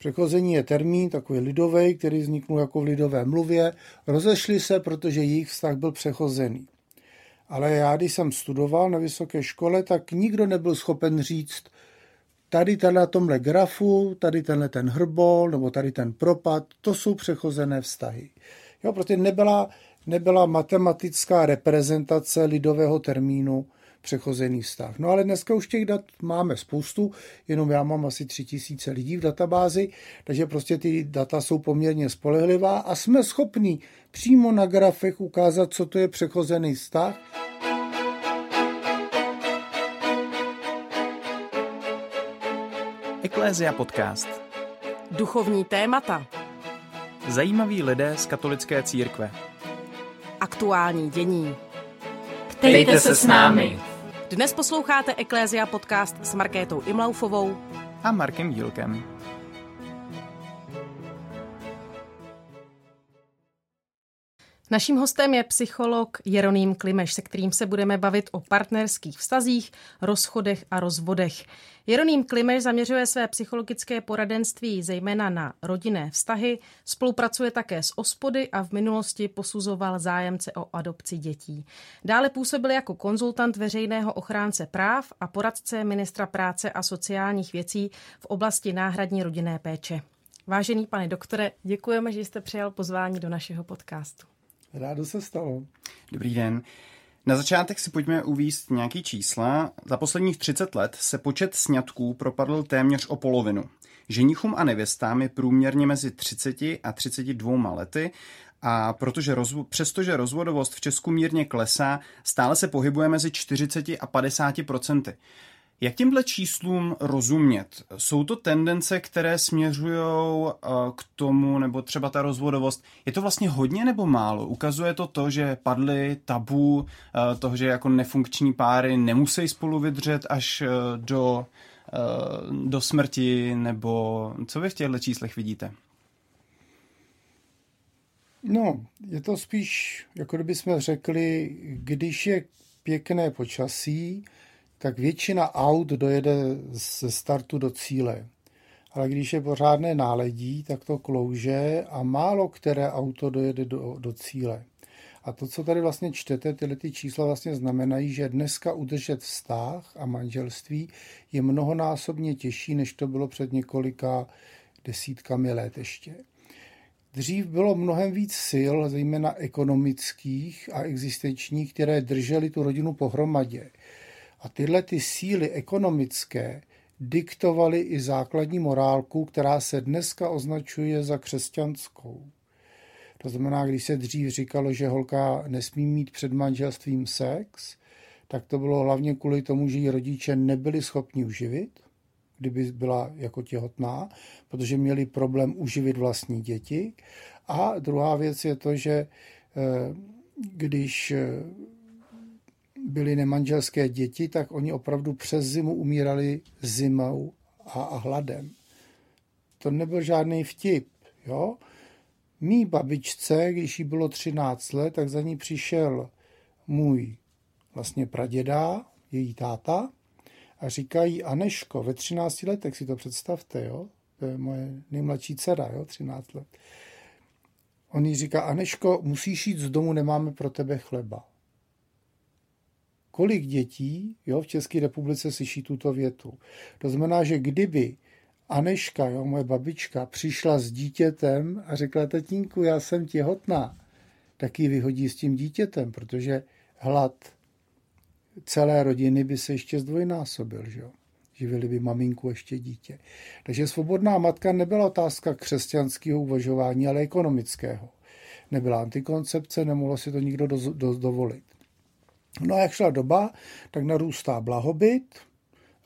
Přechození je termín takový lidový, který vzniknul jako v lidové mluvě. Rozešli se, protože jejich vztah byl přechozený. Ale já, když jsem studoval na vysoké škole, tak nikdo nebyl schopen říct, tady na tomhle grafu, tady tenhle ten hrbol, nebo tady ten propad, to jsou přechozené vztahy. Jo, protože nebyla, nebyla matematická reprezentace lidového termínu přechozený vztah. No ale dneska už těch dat máme spoustu, jenom já mám asi tři tisíce lidí v databázi, takže prostě ty data jsou poměrně spolehlivá a jsme schopni přímo na grafech ukázat, co to je přechozený vztah. Eklézia podcast. Duchovní témata. Zajímaví lidé z katolické církve. Aktuální dění. Ptejte se s námi. Dnes posloucháte Eklézia podcast s Markétou Imlaufovou A Markem Dílkem. Naším hostem je psycholog Jeroným Klimeš, se kterým se budeme bavit o partnerských vztazích, rozchodech a rozvodech. Jeroným Klimeš zaměřuje své psychologické poradenství zejména na rodinné vztahy, spolupracuje také s ospody a v minulosti posuzoval zájemce o adopci dětí. Dále působil jako konzultant veřejného ochránce práv a poradce ministra práce a sociálních věcí v oblasti náhradní rodinné péče. Vážený pane doktore, děkujeme, že jste přijal pozvání do našeho podcastu. Rádo se stalo. Dobrý den. Na začátek si pojďme uvíst nějaký čísla. Za posledních 30 let se počet sňatků propadl téměř o polovinu. Ženichům a nevěstám je průměrně mezi 30 a 32 lety a protože rozvo- přestože rozvodovost v Česku mírně klesá, stále se pohybuje mezi 40 a 50 procenty. Jak těmhle číslům rozumět? Jsou to tendence, které směřují eh, k tomu, nebo třeba ta rozvodovost, je to vlastně hodně nebo málo? Ukazuje to to, že padly tabu eh, toho, že jako nefunkční páry nemusí spolu vydřet až eh, do, do smrti, nebo co vy v těchto číslech vidíte? No, je to spíš, jako kdyby jsme řekli, když je pěkné počasí, tak většina aut dojede ze startu do cíle. Ale když je pořádné náledí, tak to klouže a málo které auto dojede do, do cíle. A to, co tady vlastně čtete, tyhle ty čísla vlastně znamenají, že dneska udržet vztah a manželství je mnohonásobně těžší, než to bylo před několika desítkami let ještě. Dřív bylo mnohem víc sil, zejména ekonomických a existenčních, které držely tu rodinu pohromadě. A tyhle ty síly ekonomické diktovaly i základní morálku, která se dneska označuje za křesťanskou. To znamená, když se dřív říkalo, že holka nesmí mít před manželstvím sex, tak to bylo hlavně kvůli tomu, že ji rodiče nebyli schopni uživit, kdyby byla jako těhotná, protože měli problém uživit vlastní děti. A druhá věc je to, že eh, když eh, byly nemanželské děti, tak oni opravdu přes zimu umírali zimou a, a hladem. To nebyl žádný vtip. Jo? Mí babičce, když jí bylo 13 let, tak za ní přišel můj vlastně praděda, její táta, a říkají, Aneško, ve 13 letech si to představte, jo? To je moje nejmladší dcera, jo? 13 let. On jí říká, Aneško, musíš jít z domu, nemáme pro tebe chleba kolik dětí jo, v České republice slyší tuto větu. To znamená, že kdyby Aneška, jo, moje babička, přišla s dítětem a řekla, tatínku, já jsem těhotná, tak ji vyhodí s tím dítětem, protože hlad celé rodiny by se ještě zdvojnásobil, že jo. Živili by maminku ještě dítě. Takže svobodná matka nebyla otázka křesťanského uvažování, ale ekonomického. Nebyla antikoncepce, nemohlo si to nikdo do, do, dovolit. No a jak šla doba, tak narůstá blahobyt.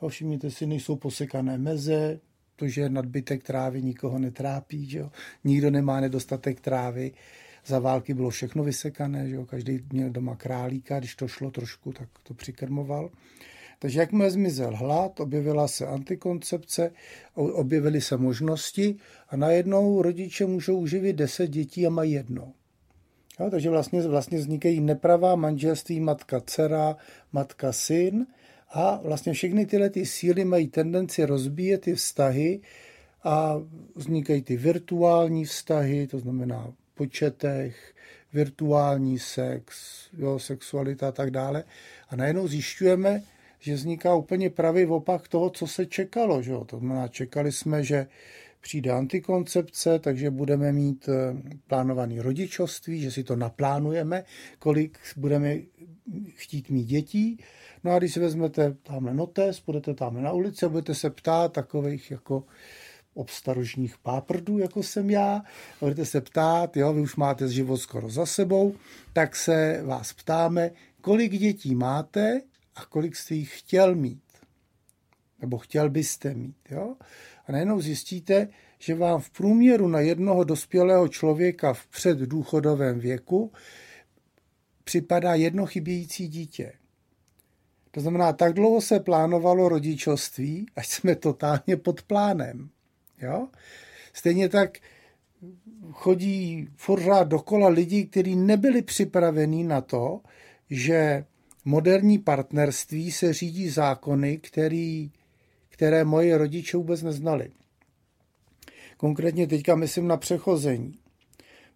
Všimněte si, nejsou posekané meze, to, že nadbytek trávy nikoho netrápí, že jo? nikdo nemá nedostatek trávy. Za války bylo všechno vysekané, že jo? každý měl doma králíka, když to šlo trošku, tak to přikrmoval. Takže jakmile zmizel hlad, objevila se antikoncepce, objevily se možnosti a najednou rodiče můžou uživit 10 dětí a mají jedno. Jo, takže vlastně, vlastně vznikají nepravá manželství matka-dcera, matka-syn a vlastně všechny tyhle ty síly mají tendenci rozbíjet ty vztahy a vznikají ty virtuální vztahy, to znamená početech, virtuální sex, jo, sexualita a tak dále. A najednou zjišťujeme, že vzniká úplně pravý opak toho, co se čekalo. Že jo? To znamená, čekali jsme, že přijde antikoncepce, takže budeme mít eh, plánovaný rodičovství, že si to naplánujeme, kolik budeme chtít mít dětí. No a když si vezmete tamhle notes, budete tam na ulici a budete se ptát takových jako obstarožních páprdů, jako jsem já, budete se ptát, jo, vy už máte život skoro za sebou, tak se vás ptáme, kolik dětí máte a kolik jste jich chtěl mít. Nebo chtěl byste mít. Jo? A najednou zjistíte, že vám v průměru na jednoho dospělého člověka v předdůchodovém věku připadá jedno chybějící dítě. To znamená, tak dlouho se plánovalo rodičovství, ať jsme totálně pod plánem. Jo? Stejně tak chodí pořád dokola lidi, kteří nebyli připravení na to, že moderní partnerství se řídí zákony, který, které moje rodiče vůbec neznali. Konkrétně teďka myslím na přechození.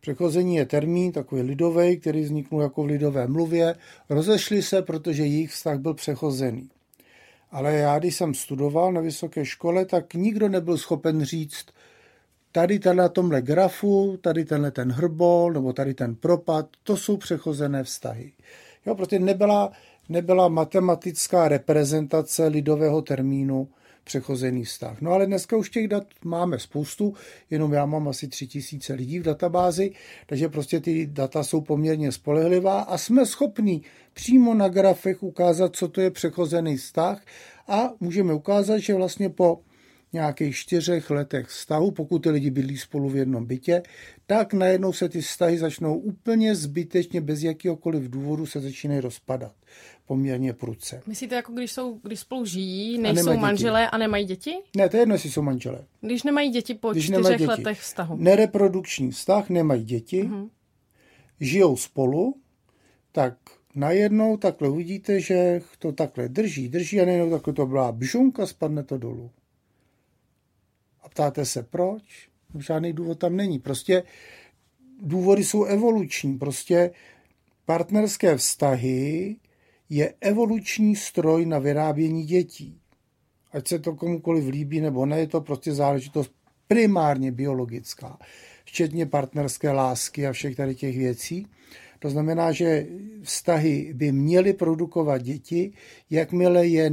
Přechození je termín takový lidový, který vzniknul jako v lidové mluvě. Rozešli se, protože jejich vztah byl přechozený. Ale já, když jsem studoval na vysoké škole, tak nikdo nebyl schopen říct, tady na tomhle grafu, tady tenhle ten hrbol, nebo tady ten propad, to jsou přechozené vztahy. Jo, protože nebyla, nebyla matematická reprezentace lidového termínu přechozený vztah. No ale dneska už těch dat máme spoustu, jenom já mám asi tři tisíce lidí v databázi, takže prostě ty data jsou poměrně spolehlivá a jsme schopni přímo na grafech ukázat, co to je přechozený vztah a můžeme ukázat, že vlastně po nějakých čtyřech letech vztahu, pokud ty lidi bydlí spolu v jednom bytě, tak najednou se ty vztahy začnou úplně zbytečně, bez jakýhokoliv důvodu se začínají rozpadat poměrně prudce. Myslíte, jako když, jsou, když spolu žijí, nejsou a manželé děti. a nemají děti? Ne, to je jedno, jestli jsou manželé. Když nemají děti po když čtyřech děti. letech vztahu. Nereprodukční vztah, nemají děti, uh-huh. žijou spolu, tak najednou takhle uvidíte, že to takhle drží, drží a najednou takhle to byla bžunka, spadne to dolů. A ptáte se, proč? Žádný důvod tam není. Prostě důvody jsou evoluční. Prostě partnerské vztahy je evoluční stroj na vyrábění dětí. Ať se to komukoliv líbí nebo ne, je to prostě záležitost primárně biologická, včetně partnerské lásky a všech tady těch věcí. To znamená, že vztahy by měly produkovat děti, jakmile je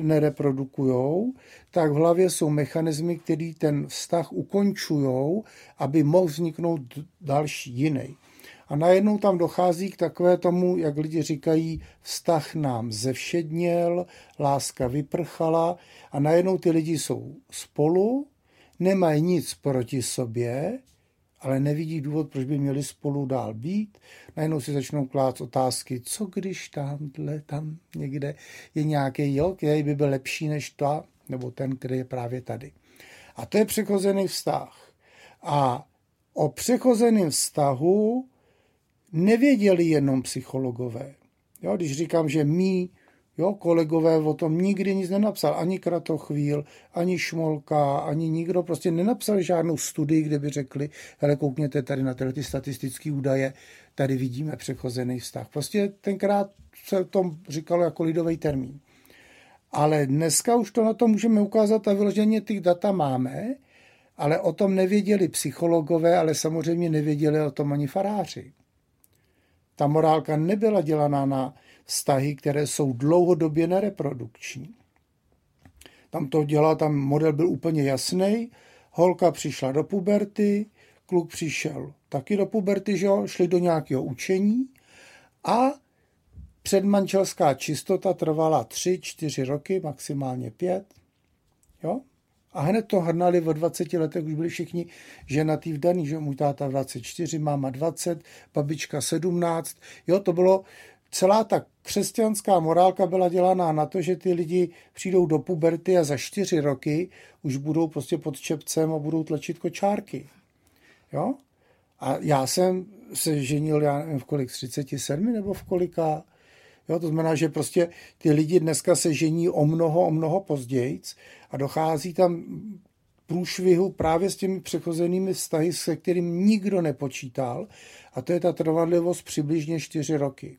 nereprodukují, tak v hlavě jsou mechanismy, které ten vztah ukončují, aby mohl vzniknout další jiný. A najednou tam dochází k takové tomu, jak lidi říkají, vztah nám zevšedněl, láska vyprchala a najednou ty lidi jsou spolu, nemají nic proti sobě, ale nevidí důvod, proč by měli spolu dál být. Najednou si začnou klát otázky, co když tamhle, tam někde je nějaký jo, který by byl lepší než ta, nebo ten, který je právě tady. A to je přechozený vztah. A o přechozeném vztahu nevěděli jenom psychologové. Jo, když říkám, že my, jo, kolegové o tom nikdy nic nenapsal, ani Kratochvíl, ani Šmolka, ani nikdo prostě nenapsal žádnou studii, kde by řekli, hele, koukněte tady na tyhle ty statistické údaje, tady vidíme přechozený vztah. Prostě tenkrát se tom říkalo jako lidový termín. Ale dneska už to na to můžeme ukázat a vyloženě těch data máme, ale o tom nevěděli psychologové, ale samozřejmě nevěděli o tom ani faráři. Ta morálka nebyla dělaná na vztahy, které jsou dlouhodobě nereprodukční. Tam to dělal, tam model byl úplně jasný. Holka přišla do puberty, kluk přišel taky do puberty, že jo, šli do nějakého učení a předmanželská čistota trvala tři, čtyři roky, maximálně pět. Jo? A hned to hrnali v 20 letech, už byli všichni ženatý vdaný, že můj táta 24, máma 20, babička 17. Jo, to bylo, celá ta křesťanská morálka byla dělaná na to, že ty lidi přijdou do puberty a za čtyři roky už budou prostě pod čepcem a budou tlačit kočárky. Jo? A já jsem se ženil, já nevím, v kolik, 37 nebo v kolika, Jo, to znamená, že prostě ty lidi dneska se žení o mnoho, o mnoho později a dochází tam průšvihu právě s těmi přechozenými vztahy, se kterým nikdo nepočítal, a to je ta trvanlivost přibližně 4 roky.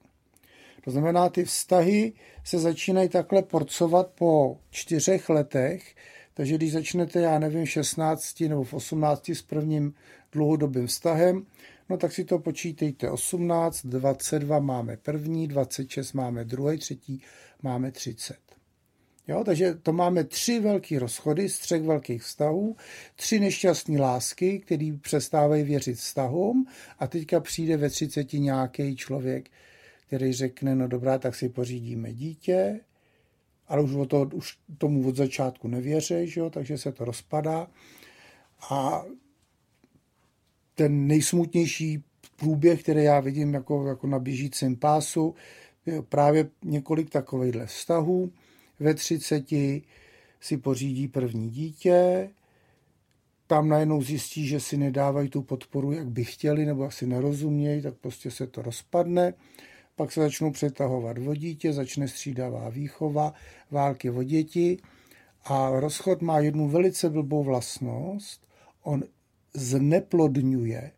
To znamená, ty vztahy se začínají takhle porcovat po čtyřech letech, takže když začnete, já nevím, 16 nebo v 18 s prvním dlouhodobým vztahem, no tak si to počítejte. 18, 22 máme první, 26 máme druhý, třetí máme 30. Jo, takže to máme tři velké rozchody z třech velkých vztahů, tři nešťastné lásky, který přestávají věřit vztahům a teďka přijde ve 30 nějaký člověk, který řekne, no dobrá, tak si pořídíme dítě, ale už, to, už tomu od začátku nevěří, že jo, takže se to rozpadá. A ten nejsmutnější průběh, který já vidím jako, jako na běžícím pásu, je právě několik takovýchhle vztahů. Ve 30 si pořídí první dítě, tam najednou zjistí, že si nedávají tu podporu, jak by chtěli, nebo asi nerozumějí, tak prostě se to rozpadne pak se začnou přetahovat o dítě, začne střídavá výchova, války o děti a rozchod má jednu velice blbou vlastnost, on zneplodňuje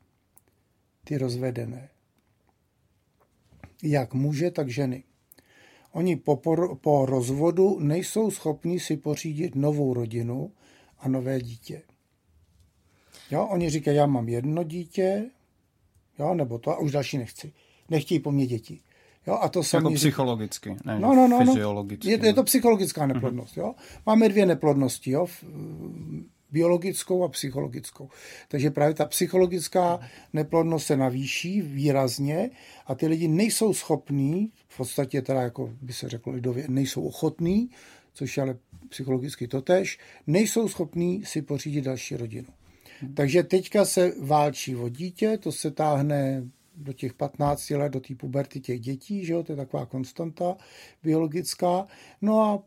ty rozvedené. Jak muže, tak ženy. Oni po, por, po rozvodu nejsou schopni si pořídit novou rodinu a nové dítě. Jo, oni říkají, já mám jedno dítě, jo, nebo to a už další nechci. Nechtějí po mně děti. Jo, a to jako psychologicky, ne no, no, no, fyziologicky. Je, je to psychologická neplodnost. Uh-huh. Jo? Máme dvě neplodnosti, jo? Biologickou a psychologickou. Takže právě ta psychologická neplodnost se navýší výrazně a ty lidi nejsou schopní, v podstatě teda jako by se řeklo lidově, nejsou ochotní, což je ale psychologicky totež, nejsou schopní si pořídit další rodinu. Hmm. Takže teďka se válčí o dítě, to se táhne do těch 15 let, do té puberty těch dětí, že jo, to je taková konstanta biologická. No a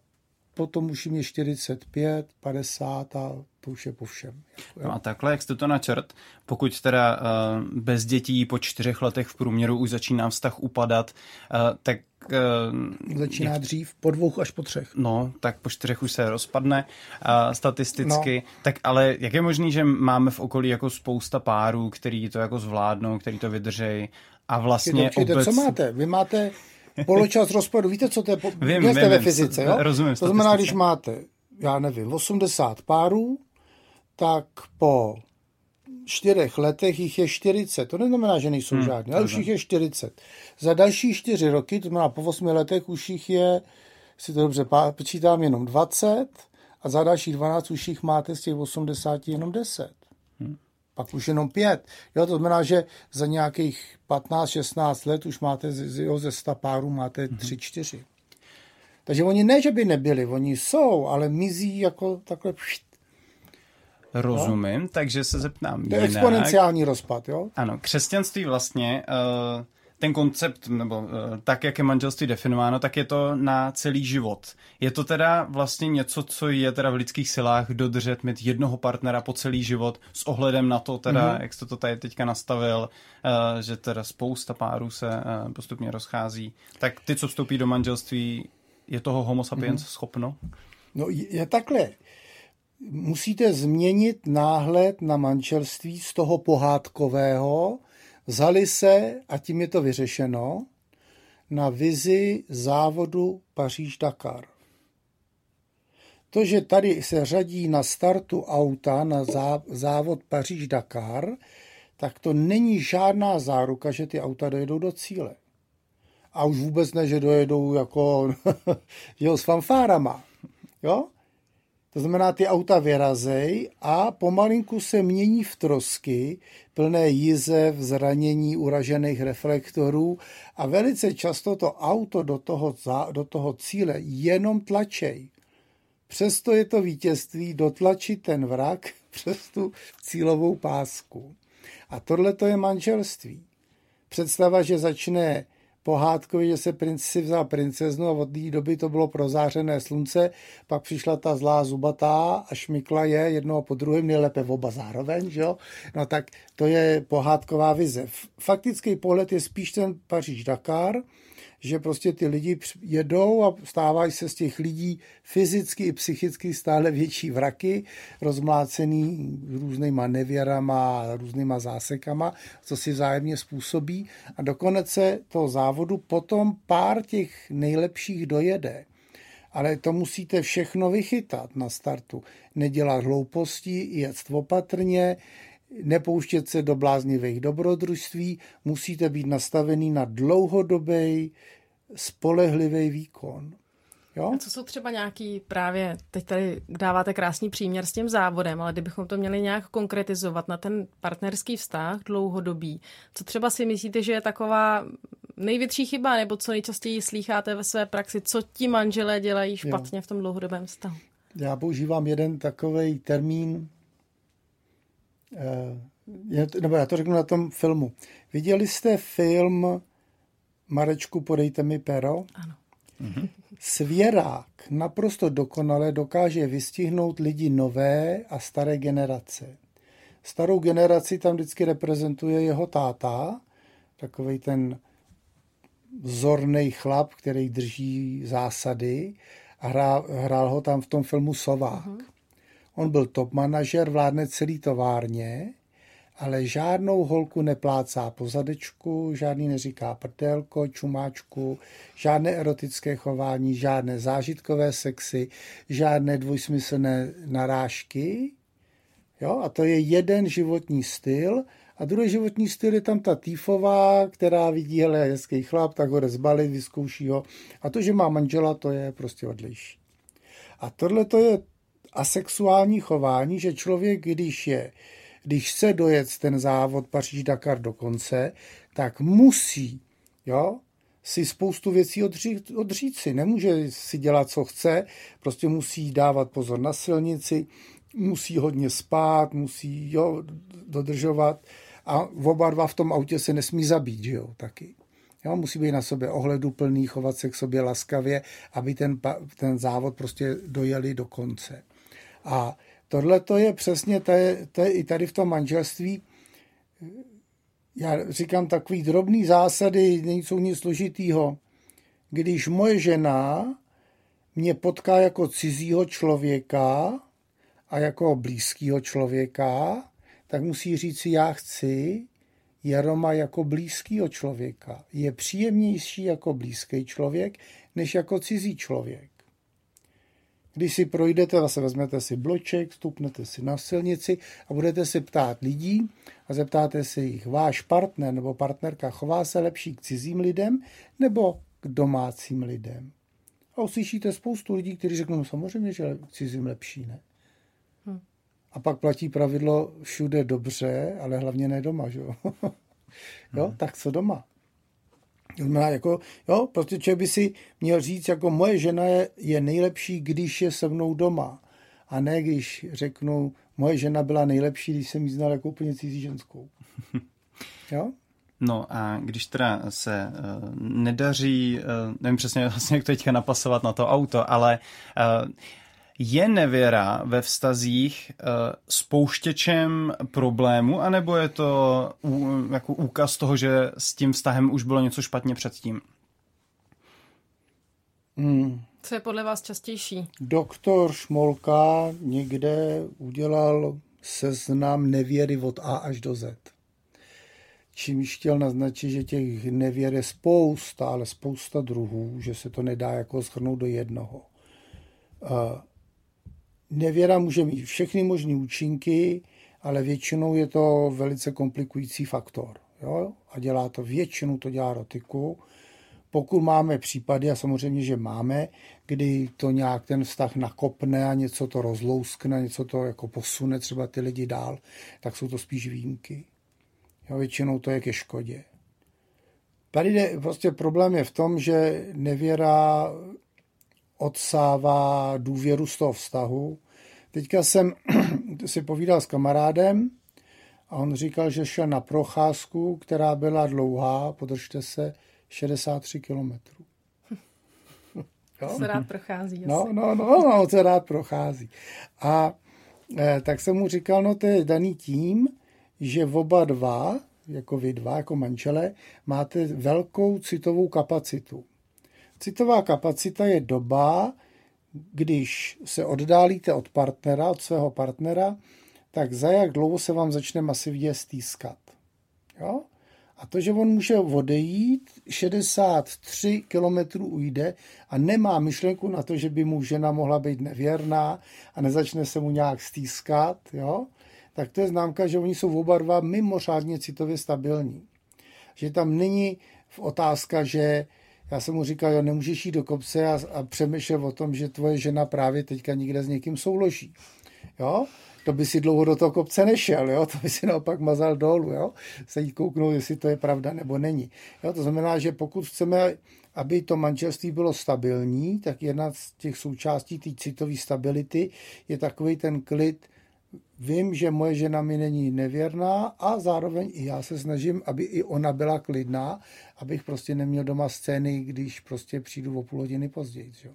potom už jim je 45, 50 a to už je po všem. No a takhle, jak jste to načrt, pokud teda uh, bez dětí po čtyřech letech v průměru už začíná vztah upadat, uh, tak Uh, Začíná jak, dřív, po dvou až po třech. No, tak po čtyřech už se rozpadne statisticky. No. Tak ale jak je možný, že máme v okolí jako spousta párů, který to jako zvládnou, který to vydržejí a vlastně obec... co máte? Vy máte poločas rozpadu. Víte, co to je? Po... Vím, vím, ve fyzice, jo? Rozumím. To znamená, když máte, já nevím, 80 párů, tak po čtyřech letech jich je 40. To neznamená, že nejsou hmm, žádné, ale už jich je 40. Za další čtyři roky, to znamená po 8 letech, už jich je, si to dobře počítám, jenom 20 a za další 12 už jich máte z těch 80 jenom 10. Hmm. Pak už jenom 5. Jo, to znamená, že za nějakých 15-16 let už máte z, ze 100 párů máte 3-4. Hmm. Takže oni ne, že by nebyli, oni jsou, ale mizí jako takhle pšt, Rozumím, no? takže se zeptám To je exponenciální rozpad, jo? Ano, křesťanství vlastně, uh, ten koncept, nebo uh, tak, jak je manželství definováno, tak je to na celý život. Je to teda vlastně něco, co je teda v lidských silách dodržet, mít jednoho partnera po celý život s ohledem na to teda, mm-hmm. jak jste to tady teďka nastavil, uh, že teda spousta párů se uh, postupně rozchází. Tak ty, co vstoupí do manželství, je toho homo sapiens mm-hmm. schopno? No je takhle musíte změnit náhled na manželství z toho pohádkového, vzali se, a tím je to vyřešeno, na vizi závodu Paříž-Dakar. To, že tady se řadí na startu auta na závod Paříž-Dakar, tak to není žádná záruka, že ty auta dojedou do cíle. A už vůbec ne, že dojedou jako jo, s fanfárama. Jo? To znamená, ty auta vyrazej a pomalinku se mění v trosky, plné jízev, zranění, uražených reflektorů a velice často to auto do toho, do toho cíle jenom tlačej. Přesto je to vítězství dotlačit ten vrak přes tu cílovou pásku. A tohle to je manželství. Představa, že začne pohádkově, že se princ si vzal princeznu a od té doby to bylo prozářené slunce, pak přišla ta zlá zubatá a šmykla je jednoho po druhém, nejlépe oba zároveň, že jo? No tak to je pohádková vize. Faktický pohled je spíš ten Paříž-Dakar, že prostě ty lidi jedou a stávají se z těch lidí fyzicky i psychicky stále větší vraky, rozmlácený různýma nevěrama, různýma zásekama, co si vzájemně způsobí a do konce toho závodu potom pár těch nejlepších dojede. Ale to musíte všechno vychytat na startu. Nedělat hlouposti, jet opatrně, nepouštět se do bláznivých dobrodružství, musíte být nastavený na dlouhodobý, spolehlivý výkon. Jo? A co jsou třeba nějaký právě, teď tady dáváte krásný příměr s tím závodem, ale kdybychom to měli nějak konkretizovat na ten partnerský vztah dlouhodobý, co třeba si myslíte, že je taková největší chyba, nebo co nejčastěji slýcháte ve své praxi, co ti manželé dělají špatně jo. v tom dlouhodobém vztahu? Já používám jeden takový termín, nebo já to řeknu na tom filmu. Viděli jste film Marečku, podejte mi pero? Ano. Mhm. Svěrák naprosto dokonale dokáže vystihnout lidi nové a staré generace. Starou generaci tam vždycky reprezentuje jeho táta, takový ten vzorný chlap, který drží zásady a hrál, hrál ho tam v tom filmu Sovák. Uh-huh. On byl top manažer, vládne celý továrně, ale žádnou holku neplácá po zadečku, žádný neříká prdelko, čumáčku, žádné erotické chování, žádné zážitkové sexy, žádné dvojsmyslné narážky. Jo? A to je jeden životní styl, a druhý životní styl je tam ta týfová, která vidí, hele, hezký chlap, tak ho jde zbalit, vyzkouší ho. A to, že má manžela, to je prostě odlejší. A tohle to je asexuální chování, že člověk, když je, když chce dojet ten závod Paříž-Dakar do konce, tak musí, jo, si spoustu věcí odřít si. Nemůže si dělat, co chce, prostě musí dávat pozor na silnici, musí hodně spát, musí jo, dodržovat a oba dva v tom autě se nesmí zabít, jo, taky. Jo, musí být na sobě ohleduplný, chovat se k sobě laskavě, aby ten, ten závod prostě dojeli do konce. A tohle to je přesně, to je, to je i tady v tom manželství, já říkám takový drobný zásady, nejsou nic složitýho. Když moje žena mě potká jako cizího člověka a jako blízkého člověka, tak musí říct, já chci Jaroma jako blízkého člověka. Je příjemnější jako blízký člověk, než jako cizí člověk. Když si projdete, zase vezmete si bloček, stupnete si na silnici a budete si ptát lidí a zeptáte se jich, váš partner nebo partnerka chová se lepší k cizím lidem nebo k domácím lidem. A uslyšíte spoustu lidí, kteří řeknou, no samozřejmě, že k cizím lepší, ne? A pak platí pravidlo všude dobře, ale hlavně ne doma, že jo? jo, hmm. tak co doma? Znamená, jako, jo, prostě člověk by si měl říct, jako moje žena je, je nejlepší, když je se mnou doma. A ne, když řeknu, moje žena byla nejlepší, když jsem ji znal jako úplně cizí ženskou. Jo? No a když teda se uh, nedaří, uh, nevím přesně vlastně, jak to teďka napasovat na to auto, ale uh, je nevěra ve vztazích uh, spouštěčem problému, anebo je to jako úkaz toho, že s tím vztahem už bylo něco špatně předtím? Hmm. Co je podle vás častější? Doktor Šmolka někde udělal seznam nevěry od A až do Z. Čímž chtěl naznačit, že těch nevěr je spousta, ale spousta druhů, že se to nedá jako schrnout do jednoho. Nevěra může mít všechny možné účinky, ale většinou je to velice komplikující faktor. Jo? A dělá to většinu, to dělá rotiku. Pokud máme případy, a samozřejmě, že máme, kdy to nějak ten vztah nakopne a něco to rozlouskne, něco to jako posune třeba ty lidi dál, tak jsou to spíš výjimky. Jo, většinou to je ke škodě. Tady jde, prostě problém je v tom, že nevěra odsává důvěru z toho vztahu. Teďka jsem si povídal s kamarádem a on říkal, že šel na procházku, která byla dlouhá, podržte se, 63 kilometrů. Se rád prochází. No, no, no, no, se rád prochází. A e, tak jsem mu říkal, no to je daný tím, že oba dva jako vy dva, jako manžele, máte velkou citovou kapacitu. Citová kapacita je doba, když se oddálíte od partnera, od svého partnera, tak za jak dlouho se vám začne masivně stýskat. Jo? A to, že on může odejít, 63 kilometrů ujde a nemá myšlenku na to, že by mu žena mohla být nevěrná a nezačne se mu nějak stýskat, jo? tak to je známka, že oni jsou oba dva mimořádně citově stabilní. Že tam není v otázka, že já jsem mu říkal, jo, nemůžeš jít do kopce a, a přemýšlel o tom, že tvoje žena právě teďka někde s někým souloží. Jo? to by si dlouho do toho kopce nešel, jo? to by si naopak mazal dolů, jo? se jít kouknout, jestli to je pravda nebo není. Jo? To znamená, že pokud chceme, aby to manželství bylo stabilní, tak jedna z těch součástí té citové stability je takový ten klid, vím, že moje žena mi není nevěrná a zároveň i já se snažím, aby i ona byla klidná, abych prostě neměl doma scény, když prostě přijdu o půl hodiny později. Jo?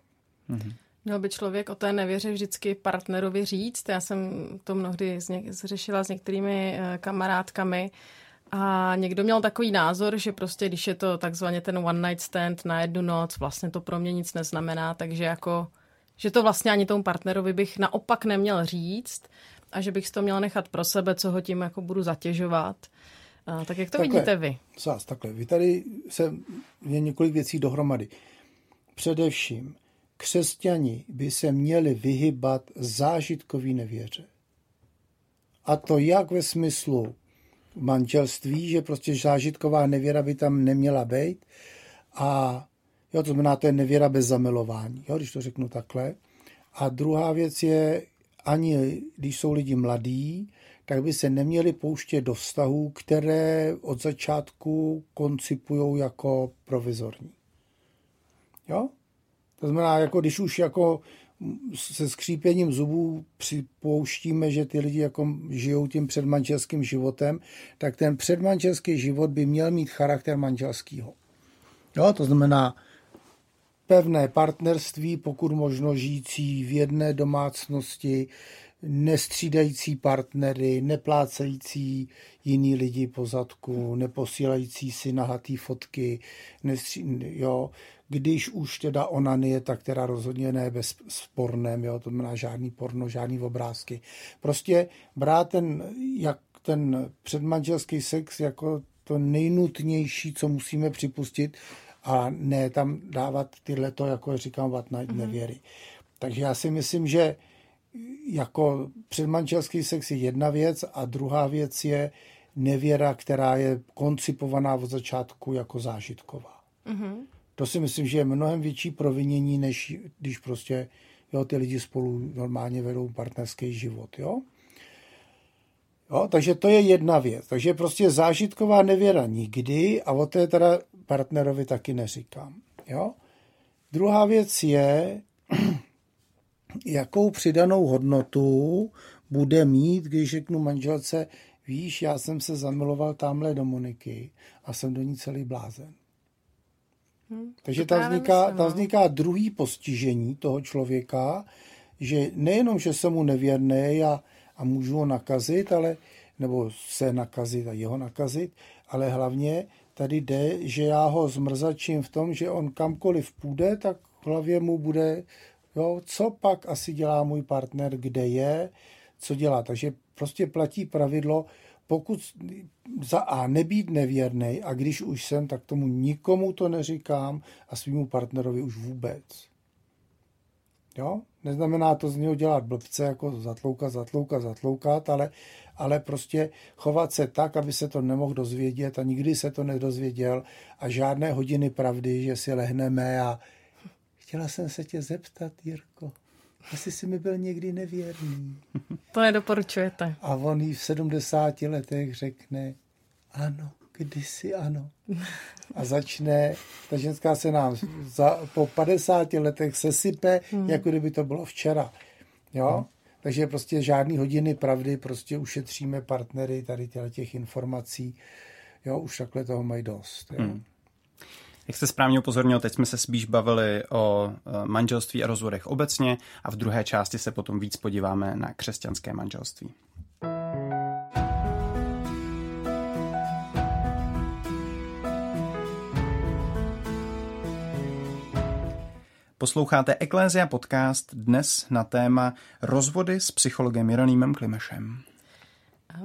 Mm-hmm. Měl by člověk o té nevěře vždycky partnerovi říct. Já jsem to mnohdy řešila s některými eh, kamarádkami a někdo měl takový názor, že prostě když je to takzvaně ten one night stand na jednu noc, vlastně to pro mě nic neznamená, takže jako, že to vlastně ani tomu partnerovi bych naopak neměl říct a že bych si to měl nechat pro sebe, co ho tím jako budu zatěžovat. A, tak jak to takhle, vidíte vy? Zás, takhle. Vy tady se je několik věcí dohromady. Především, křesťani by se měli vyhybat zážitkový nevěře. A to jak ve smyslu manželství, že prostě zážitková nevěra by tam neměla být. A jo, to znamená, to je nevěra bez zamilování, jo, když to řeknu takhle. A druhá věc je, ani když jsou lidi mladí, tak by se neměli pouštět do vztahů, které od začátku koncipují jako provizorní. Jo? To znamená, jako když už jako se skřípěním zubů připouštíme, že ty lidi jako žijou tím předmanželským životem, tak ten předmanželský život by měl mít charakter manželského. Jo, to znamená pevné partnerství, pokud možno žijící v jedné domácnosti, nestřídající partnery, neplácející jiný lidi po zadku, neposílající si nahatý fotky, nestří, jo, když už teda onanie, tak teda rozhodně ne bez sporném, jo, to znamená žádný porno, žádný obrázky. Prostě brát ten, jak ten předmanželský sex jako to nejnutnější, co musíme připustit a ne tam dávat tyhle to, jako říkám, vat na mm-hmm. nevěry. Takže já si myslím, že jako předmanželský sex je jedna věc a druhá věc je nevěra, která je koncipovaná od začátku jako zážitková. Mm-hmm. To si myslím, že je mnohem větší provinění, než když prostě jo, ty lidi spolu normálně vedou partnerský život. Jo? Jo, takže to je jedna věc. Takže prostě zážitková nevěra nikdy a o té teda partnerovi taky neříkám. Jo? Druhá věc je, jakou přidanou hodnotu bude mít, když řeknu manželce, víš, já jsem se zamiloval tamhle do Moniky a jsem do ní celý blázen. Hmm, Takže tam vzniká, myslím, tam no. vzniká druhý postižení toho člověka, že nejenom, že jsem mu nevěrný a, a můžu ho nakazit, ale, nebo se nakazit a jeho nakazit, ale hlavně tady jde, že já ho zmrzačím v tom, že on kamkoliv půjde, tak v hlavě mu bude, jo, co pak asi dělá můj partner, kde je, co dělá. Takže prostě platí pravidlo, pokud za A nebýt nevěrný a když už jsem, tak tomu nikomu to neříkám a svýmu partnerovi už vůbec. Jo? Neznamená to z něho dělat blbce, jako zatloukat, zatloukat, zatloukat, ale, ale prostě chovat se tak, aby se to nemohl dozvědět a nikdy se to nedozvěděl a žádné hodiny pravdy, že si lehneme a chtěla jsem se tě zeptat, Jirko, asi si mi byl někdy nevěrný. To nedoporučujete. A on jí v 70 letech řekne, ano, kdysi ano. A začne, ta ženská se nám za, po 50 letech sesype, hmm. jako kdyby to bylo včera. Jo? Hmm. Takže prostě žádný hodiny pravdy, prostě ušetříme partnery tady těch informací. Jo, už takhle toho mají dost. Jo? Hmm. Jak jste správně upozornil, teď jsme se spíš bavili o e, manželství a rozvodech obecně a v druhé části se potom víc podíváme na křesťanské manželství. Posloucháte Eklézia podcast dnes na téma rozvody s psychologem Jeronýmem Klimešem.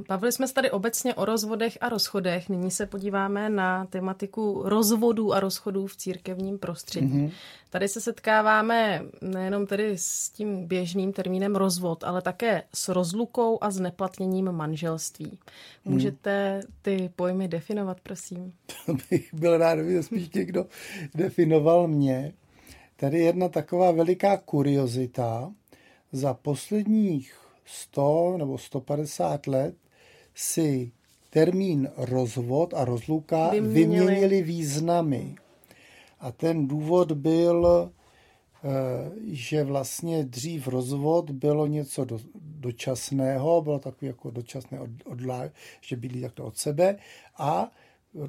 Bavili jsme se tady obecně o rozvodech a rozchodech. Nyní se podíváme na tematiku rozvodů a rozchodů v církevním prostředí. Mm-hmm. Tady se setkáváme nejenom tedy s tím běžným termínem rozvod, ale také s rozlukou a s neplatněním manželství. Můžete ty pojmy definovat, prosím? To bych byl rád, kdyby spíš někdo definoval mě. Tady jedna taková veliká kuriozita. Za posledních 100 nebo 150 let si termín rozvod a rozluka vyměnili, vyměnili významy. A ten důvod byl, eh, že vlastně dřív rozvod bylo něco do, dočasného, bylo takový jako dočasné odlá, že byli takto od sebe a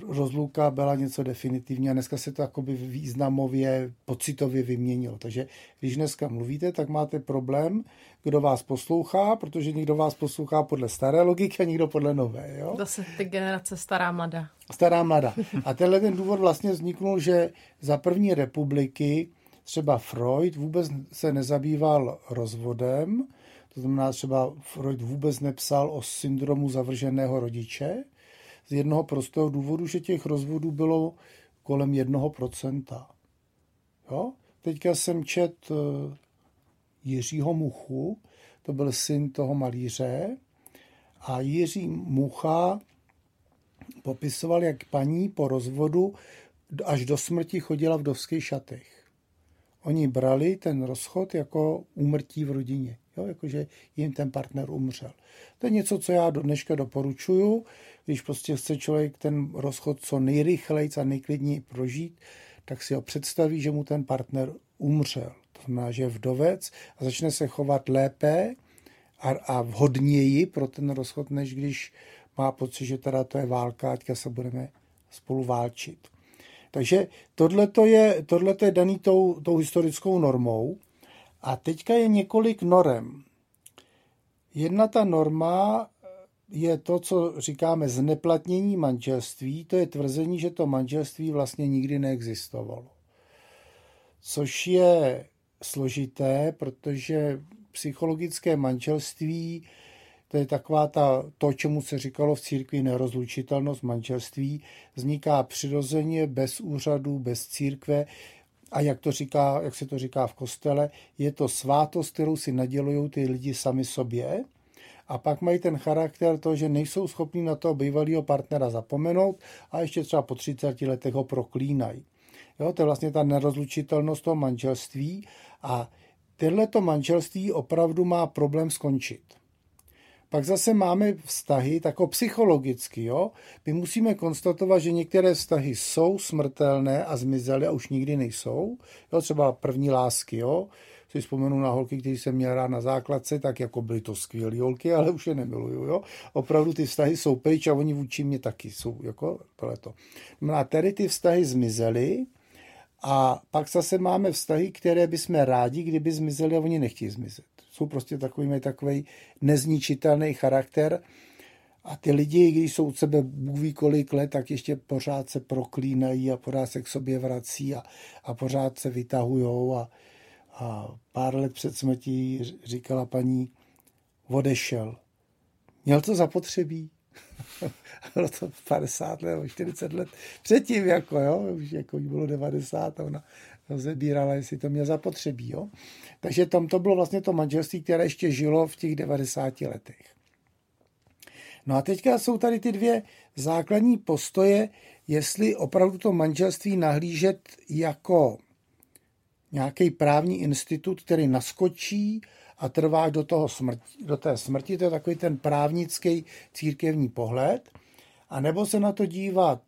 rozluka byla něco definitivního a dneska se to jakoby významově, pocitově vyměnilo. Takže když dneska mluvíte, tak máte problém, kdo vás poslouchá, protože někdo vás poslouchá podle staré logiky a někdo podle nové. Jo? Zase ty generace stará mladá. Stará mladá. A tenhle ten důvod vlastně vzniknul, že za první republiky třeba Freud vůbec se nezabýval rozvodem, to znamená třeba Freud vůbec nepsal o syndromu zavrženého rodiče, z jednoho prostého důvodu, že těch rozvodů bylo kolem jednoho procenta. Jo? Teďka jsem čet eh, Jiřího Muchu, to byl syn toho malíře, a Jiří Mucha popisoval, jak paní po rozvodu až do smrti chodila v dovských šatech. Oni brali ten rozchod jako úmrtí v rodině, jo? jakože jim ten partner umřel. To je něco, co já do dneška doporučuju, když prostě chce člověk ten rozchod co nejrychleji a nejklidněji prožít, tak si ho představí, že mu ten partner umřel. To znamená, že je vdovec a začne se chovat lépe a, a vhodněji pro ten rozchod, než když má pocit, že teda to je válka, teďka se budeme spolu válčit. Takže tohle je, je daný tou, tou historickou normou. A teďka je několik norem. Jedna ta norma je to, co říkáme zneplatnění manželství, to je tvrzení, že to manželství vlastně nikdy neexistovalo. Což je složité, protože psychologické manželství, to je taková ta, to, čemu se říkalo v církvi nerozlučitelnost manželství, vzniká přirozeně, bez úřadu, bez církve, a jak, to říká, jak se to říká v kostele, je to svátost, kterou si nadělují ty lidi sami sobě a pak mají ten charakter to, že nejsou schopni na toho bývalého partnera zapomenout a ještě třeba po 30 letech ho proklínají. Jo, to je vlastně ta nerozlučitelnost toho manželství a to manželství opravdu má problém skončit. Pak zase máme vztahy tako psychologicky. Jo? My musíme konstatovat, že některé vztahy jsou smrtelné a zmizely a už nikdy nejsou. Jo? Třeba první lásky. Jo? si vzpomenu na holky, které jsem měl rád na základce, tak jako byly to skvělé holky, ale už je nemiluju. Jo? Opravdu ty vztahy jsou pryč a oni vůči mě taky jsou. Jako tohleto. No a tady ty vztahy zmizely a pak zase máme vztahy, které bychom rádi, kdyby zmizely a oni nechtějí zmizet. Jsou prostě takový, mají takový nezničitelný charakter, a ty lidi, když jsou od sebe Bůh ví kolik let, tak ještě pořád se proklínají a pořád se k sobě vrací a, a pořád se vytahujou a, a pár let před smrtí říkala paní, odešel. Měl to zapotřebí. bylo to 50 let nebo 40 let předtím, jako jo, už jako bylo 90 a ona rozebírala, jestli to měl zapotřebí, jo. Takže tam to bylo vlastně to manželství, které ještě žilo v těch 90 letech. No a teďka jsou tady ty dvě základní postoje, jestli opravdu to manželství nahlížet jako nějaký právní institut, který naskočí a trvá do, toho smrti, do té smrti. To je takový ten právnický církevní pohled. A nebo se na to dívat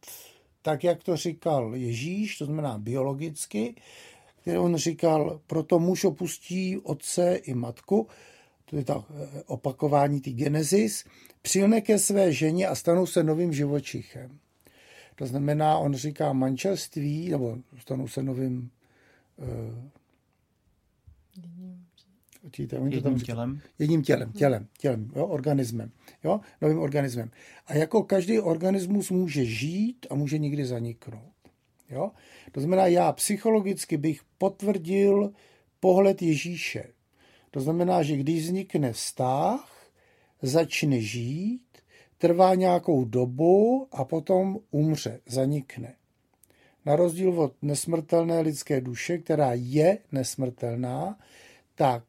tak, jak to říkal Ježíš, to znamená biologicky, který on říkal, proto muž opustí otce i matku, to je to eh, opakování ty genezis, přilne ke své ženě a stanou se novým živočichem. To znamená, on říká manželství, nebo stanou se novým Eh, jedním, jedním tělem? Jedním tělem, tělem, tělem, jo, organismem, jo, novým organismem. A jako každý organismus může žít a může nikdy zaniknout. Jo? To znamená, já psychologicky bych potvrdil pohled Ježíše. To znamená, že když vznikne vztah, začne žít, trvá nějakou dobu a potom umře, zanikne. Na rozdíl od nesmrtelné lidské duše, která je nesmrtelná, tak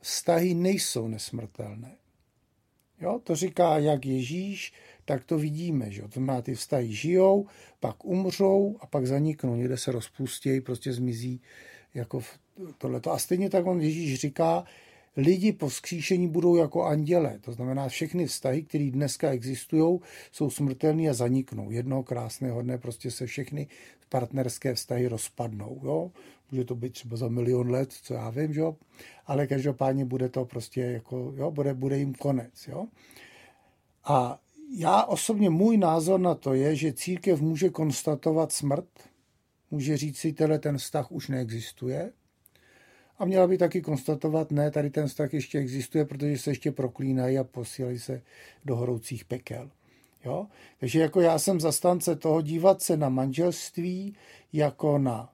vztahy nejsou nesmrtelné. Jo, to říká jak Ježíš, tak to vidíme. Že? To znamená, ty vztahy žijou, pak umřou a pak zaniknou. Někde se rozpustějí, prostě zmizí jako tohleto. A stejně tak on Ježíš říká, lidi po vzkříšení budou jako anděle. To znamená, všechny vztahy, které dneska existují, jsou smrtelné a zaniknou. Jednoho krásného dne prostě se všechny partnerské vztahy rozpadnou. Jo? Může to být třeba za milion let, co já vím, jo? ale každopádně bude to prostě jako, jo, bude, bude jim konec. Jo? A já osobně, můj názor na to je, že církev může konstatovat smrt, může říct si, tenhle ten vztah už neexistuje, a měla by taky konstatovat, ne, tady ten vztah ještě existuje, protože se ještě proklínají a posílají se do horoucích pekel. Jo? Takže jako já jsem zastánce toho dívat se na manželství jako na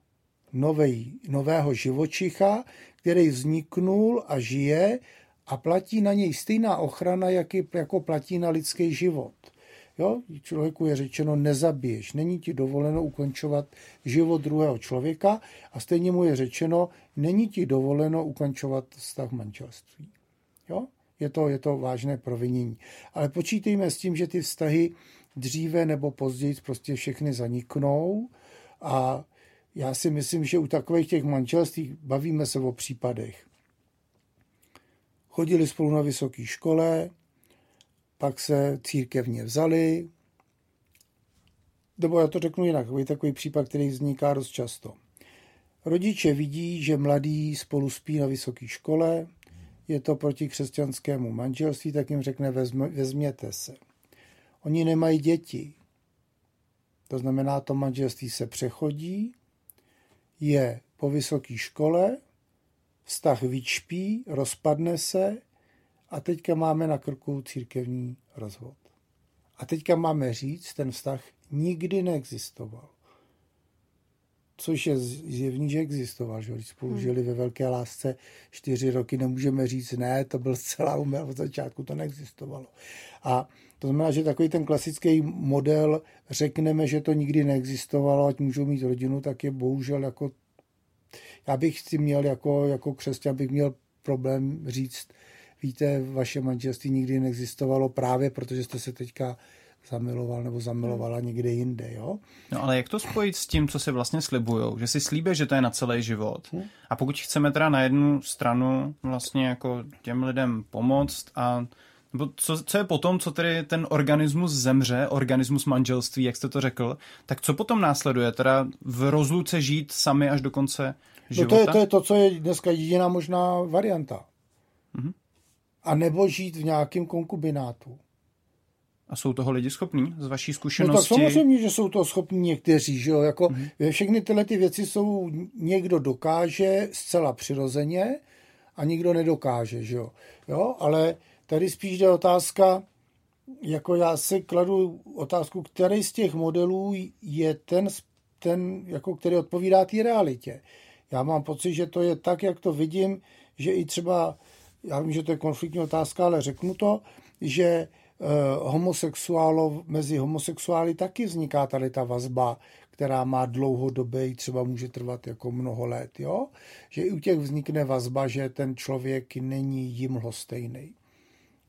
novej, nového živočicha, který vzniknul a žije a platí na něj stejná ochrana, jak je, jako platí na lidský život. Jo? Člověku je řečeno, nezabiješ, není ti dovoleno ukončovat život druhého člověka a stejně mu je řečeno, není ti dovoleno ukončovat vztah manželství. Jo? Je, to, je to vážné provinění. Ale počítejme s tím, že ty vztahy dříve nebo později prostě všechny zaniknou a já si myslím, že u takových těch manželství bavíme se o případech. Chodili spolu na vysoké škole, pak se církevně vzali, nebo já to řeknu jinak, je takový případ, který vzniká dost často. Rodiče vidí, že mladí spolu spí na vysoké škole, je to proti křesťanskému manželství, tak jim řekne, vezměte se. Oni nemají děti. To znamená, to manželství se přechodí, je po vysoké škole, vztah vyčpí, rozpadne se a teďka máme na krku církevní rozvod. A teďka máme říct, ten vztah nikdy neexistoval. Což je zjevný, že existoval, že když spolu hmm. žili ve velké lásce čtyři roky, nemůžeme říct, ne, to byl zcela umel, od začátku to neexistovalo. A to znamená, že takový ten klasický model, řekneme, že to nikdy neexistovalo, ať můžou mít rodinu, tak je bohužel jako, já bych si měl jako, jako křesťan, bych měl problém říct, víte, vaše manželství nikdy neexistovalo právě protože jste se teďka zamiloval nebo zamilovala hmm. někde jinde, jo? No ale jak to spojit s tím, co si vlastně slibujou? Že si slíbí, že to je na celý život. Hmm. A pokud chceme teda na jednu stranu vlastně jako těm lidem pomoct a nebo co, co je potom, co tedy ten organismus zemře, organismus manželství, jak jste to řekl, tak co potom následuje? Teda v rozluce žít sami až do konce života? No to je, to je to, co je dneska jediná možná varianta. Mm-hmm a nebo žít v nějakém konkubinátu. A jsou toho lidi schopní z vaší zkušenosti? No tak samozřejmě, že jsou to schopní někteří, že jo, jako mm-hmm. všechny tyhle ty věci jsou, někdo dokáže zcela přirozeně a nikdo nedokáže, že jo, jo, ale tady spíš jde otázka, jako já si kladu otázku, který z těch modelů je ten, ten jako který odpovídá té realitě. Já mám pocit, že to je tak, jak to vidím, že i třeba já vím, že to je konfliktní otázka, ale řeknu to, že eh, homosexuálo, mezi homosexuály taky vzniká tady ta vazba, která má dlouhodobě, třeba může trvat jako mnoho let, jo? Že i u těch vznikne vazba, že ten člověk není jim lhostejný.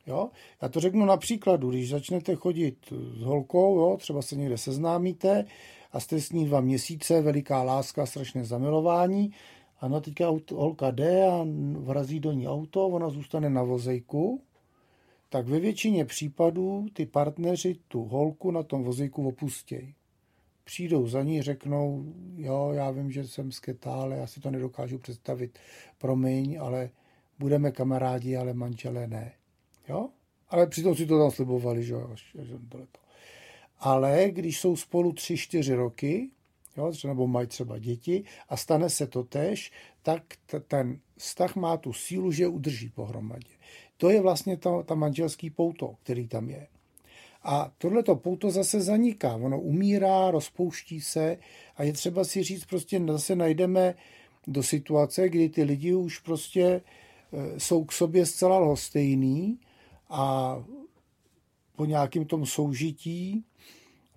Jo? Já to řeknu na příkladu, když začnete chodit s holkou, jo? třeba se někde seznámíte a jste s ní dva měsíce, veliká láska, strašné zamilování, ano, teďka auto, holka jde a vrazí do ní auto, ona zůstane na vozejku, tak ve většině případů ty partneři tu holku na tom vozejku opustějí. Přijdou za ní, řeknou, jo, já vím, že jsem sketále, já si to nedokážu představit, promiň, ale budeme kamarádi, ale manželé ne. Jo? Ale přitom si to tam slibovali, že jo, Ale když jsou spolu tři, čtyři roky, jo, nebo mají třeba děti a stane se to tež, tak t- ten vztah má tu sílu, že udrží pohromadě. To je vlastně ta, ta manželský pouto, který tam je. A tohleto pouto zase zaniká. Ono umírá, rozpouští se a je třeba si říct, prostě zase najdeme do situace, kdy ty lidi už prostě e, jsou k sobě zcela lhostejný a po nějakém tom soužití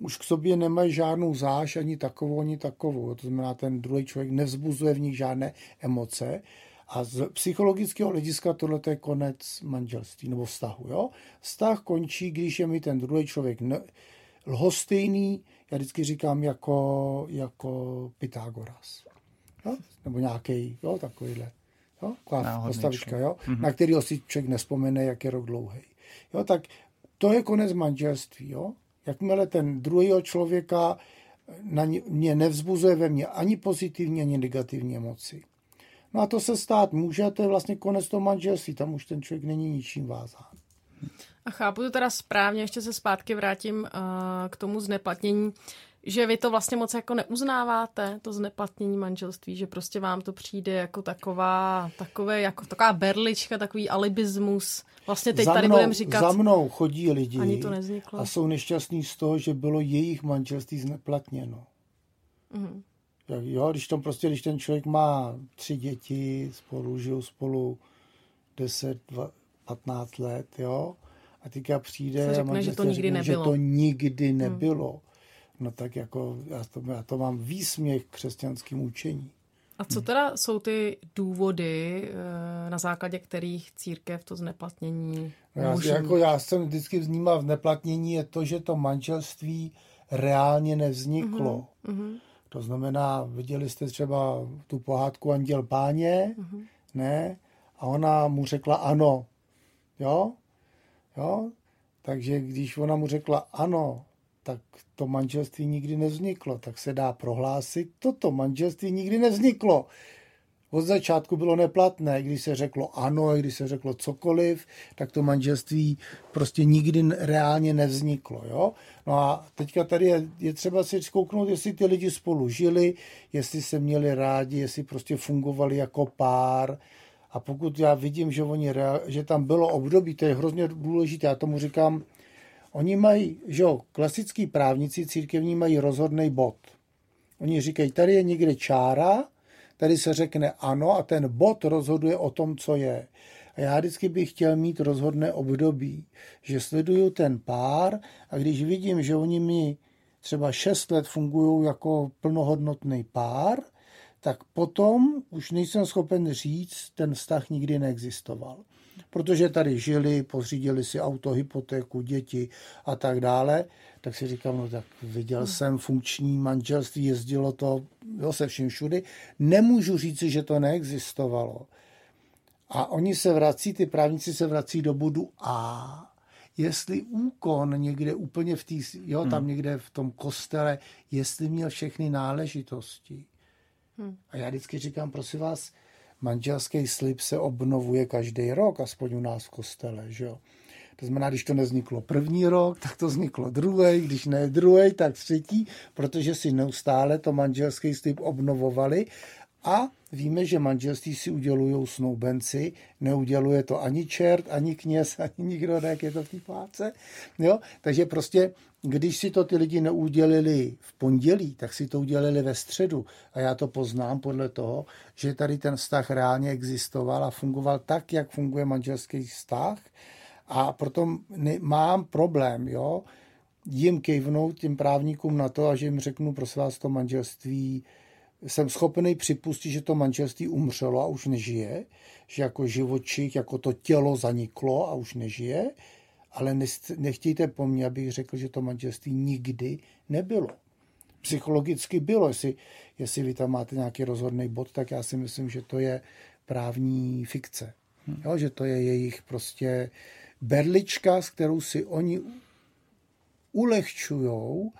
už k sobě nemají žádnou záž, ani takovou, ani takovou. To znamená, ten druhý člověk nevzbuzuje v nich žádné emoce. A z psychologického hlediska tohle je konec manželství nebo vztahu. Jo? Vztah končí, když je mi ten druhý člověk ne, lhostejný, já vždycky říkám jako, jako Pythagoras. Jo? Nebo nějaký, jo, takovýhle. Jo? Taková postavička, jo? Mm-hmm. na kterého si člověk nespomene, jak je rok dlouhý. Jo, tak to je konec manželství. Jo? Jakmile ten druhého člověka na mě nevzbuzuje ve mně ani pozitivní, ani negativní emoci. No a to se stát může, to je vlastně konec toho manželství, tam už ten člověk není ničím vázán. A chápu to teda správně, ještě se zpátky vrátím uh, k tomu zneplatnění, že vy to vlastně moc jako neuznáváte, to zneplatnění manželství, že prostě vám to přijde jako taková, takové, jako taková berlička, takový alibismus. Vlastně teď za tady mnou, budeme říkat... Za mnou chodí lidi ani to nevzniklo. a jsou nešťastní z toho, že bylo jejich manželství zneplatněno. Mm. Jo, když, to prostě, když ten člověk má tři děti, spolu žijou spolu 10, 15 let, jo, a teďka přijde řekne, že to nikdy řekne, nebylo. Že to nikdy hmm. nebylo. Hmm. No tak jako já to, já to mám výsměch křesťanským učení. A co teda jsou ty důvody, eh, na základě kterých církev to zneplatnění no já, jako já jsem vždycky vnímal v neplatnění je to, že to manželství reálně nevzniklo. Mm-hmm. To znamená, viděli jste třeba tu pohádku Anděl páně, mm-hmm. ne? A ona mu řekla ano. Jo? Jo? Takže když ona mu řekla ano, tak to manželství nikdy nevzniklo. Tak se dá prohlásit, toto manželství nikdy nevzniklo. Od začátku bylo neplatné, když se řeklo ano, když se řeklo cokoliv, tak to manželství prostě nikdy reálně nevzniklo. Jo? No a teďka tady je, je třeba si zkouknout, jestli ty lidi spolu žili, jestli se měli rádi, jestli prostě fungovali jako pár, a pokud já vidím, že, oni, že tam bylo období, to je hrozně důležité, já tomu říkám, oni mají, že jo, klasický právníci církevní mají rozhodný bod. Oni říkají, tady je někde čára, tady se řekne ano a ten bod rozhoduje o tom, co je. A já vždycky bych chtěl mít rozhodné období, že sleduju ten pár a když vidím, že oni mi třeba 6 let fungují jako plnohodnotný pár, tak potom už nejsem schopen říct, ten vztah nikdy neexistoval. Protože tady žili, pořídili si auto, hypotéku, děti a tak dále, tak si říkám, no tak viděl hmm. jsem funkční manželství, jezdilo to jo, se vším všudy. Nemůžu říci, že to neexistovalo. A oni se vrací, ty právníci se vrací do bodu A. Jestli úkon někde úplně v té, jo, tam hmm. někde v tom kostele, jestli měl všechny náležitosti, Hmm. A já vždycky říkám, prosím vás, manželský slib se obnovuje každý rok, aspoň u nás v kostele, že jo. To znamená, když to nezniklo první rok, tak to vzniklo druhý, když ne druhý, tak třetí, protože si neustále to manželský slib obnovovali a víme, že manželství si udělují snoubenci, neuděluje to ani čert, ani kněz, ani nikdo, jak je to v té pláce. Jo? Takže prostě, když si to ty lidi neudělili v pondělí, tak si to udělali ve středu. A já to poznám podle toho, že tady ten vztah reálně existoval a fungoval tak, jak funguje manželský vztah. A proto mám problém, jo, jim kejvnout těm právníkům na to a že jim řeknu, prosím vás, to manželství jsem schopný připustit, že to manželství umřelo a už nežije, že jako živočich, jako to tělo zaniklo a už nežije, ale nechtějte po mně, abych řekl, že to manželství nikdy nebylo. Psychologicky bylo, jestli, jestli vy tam máte nějaký rozhodný bod, tak já si myslím, že to je právní fikce. Jo, že to je jejich prostě berlička, s kterou si oni ulehčujou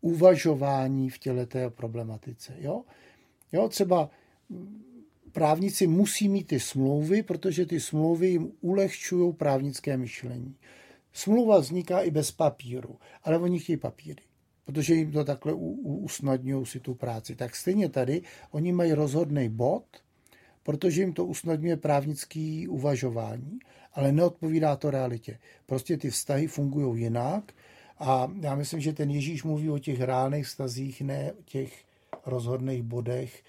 uvažování v těle té problematice. Jo? Jo, třeba právníci musí mít ty smlouvy, protože ty smlouvy jim ulehčují právnické myšlení. Smlouva vzniká i bez papíru, ale oni chtějí papíry, protože jim to takhle usnadňují si tu práci. Tak stejně tady oni mají rozhodný bod, protože jim to usnadňuje právnický uvažování ale neodpovídá to realitě. Prostě ty vztahy fungují jinak a já myslím, že ten Ježíš mluví o těch reálných vztazích, ne o těch rozhodných bodech,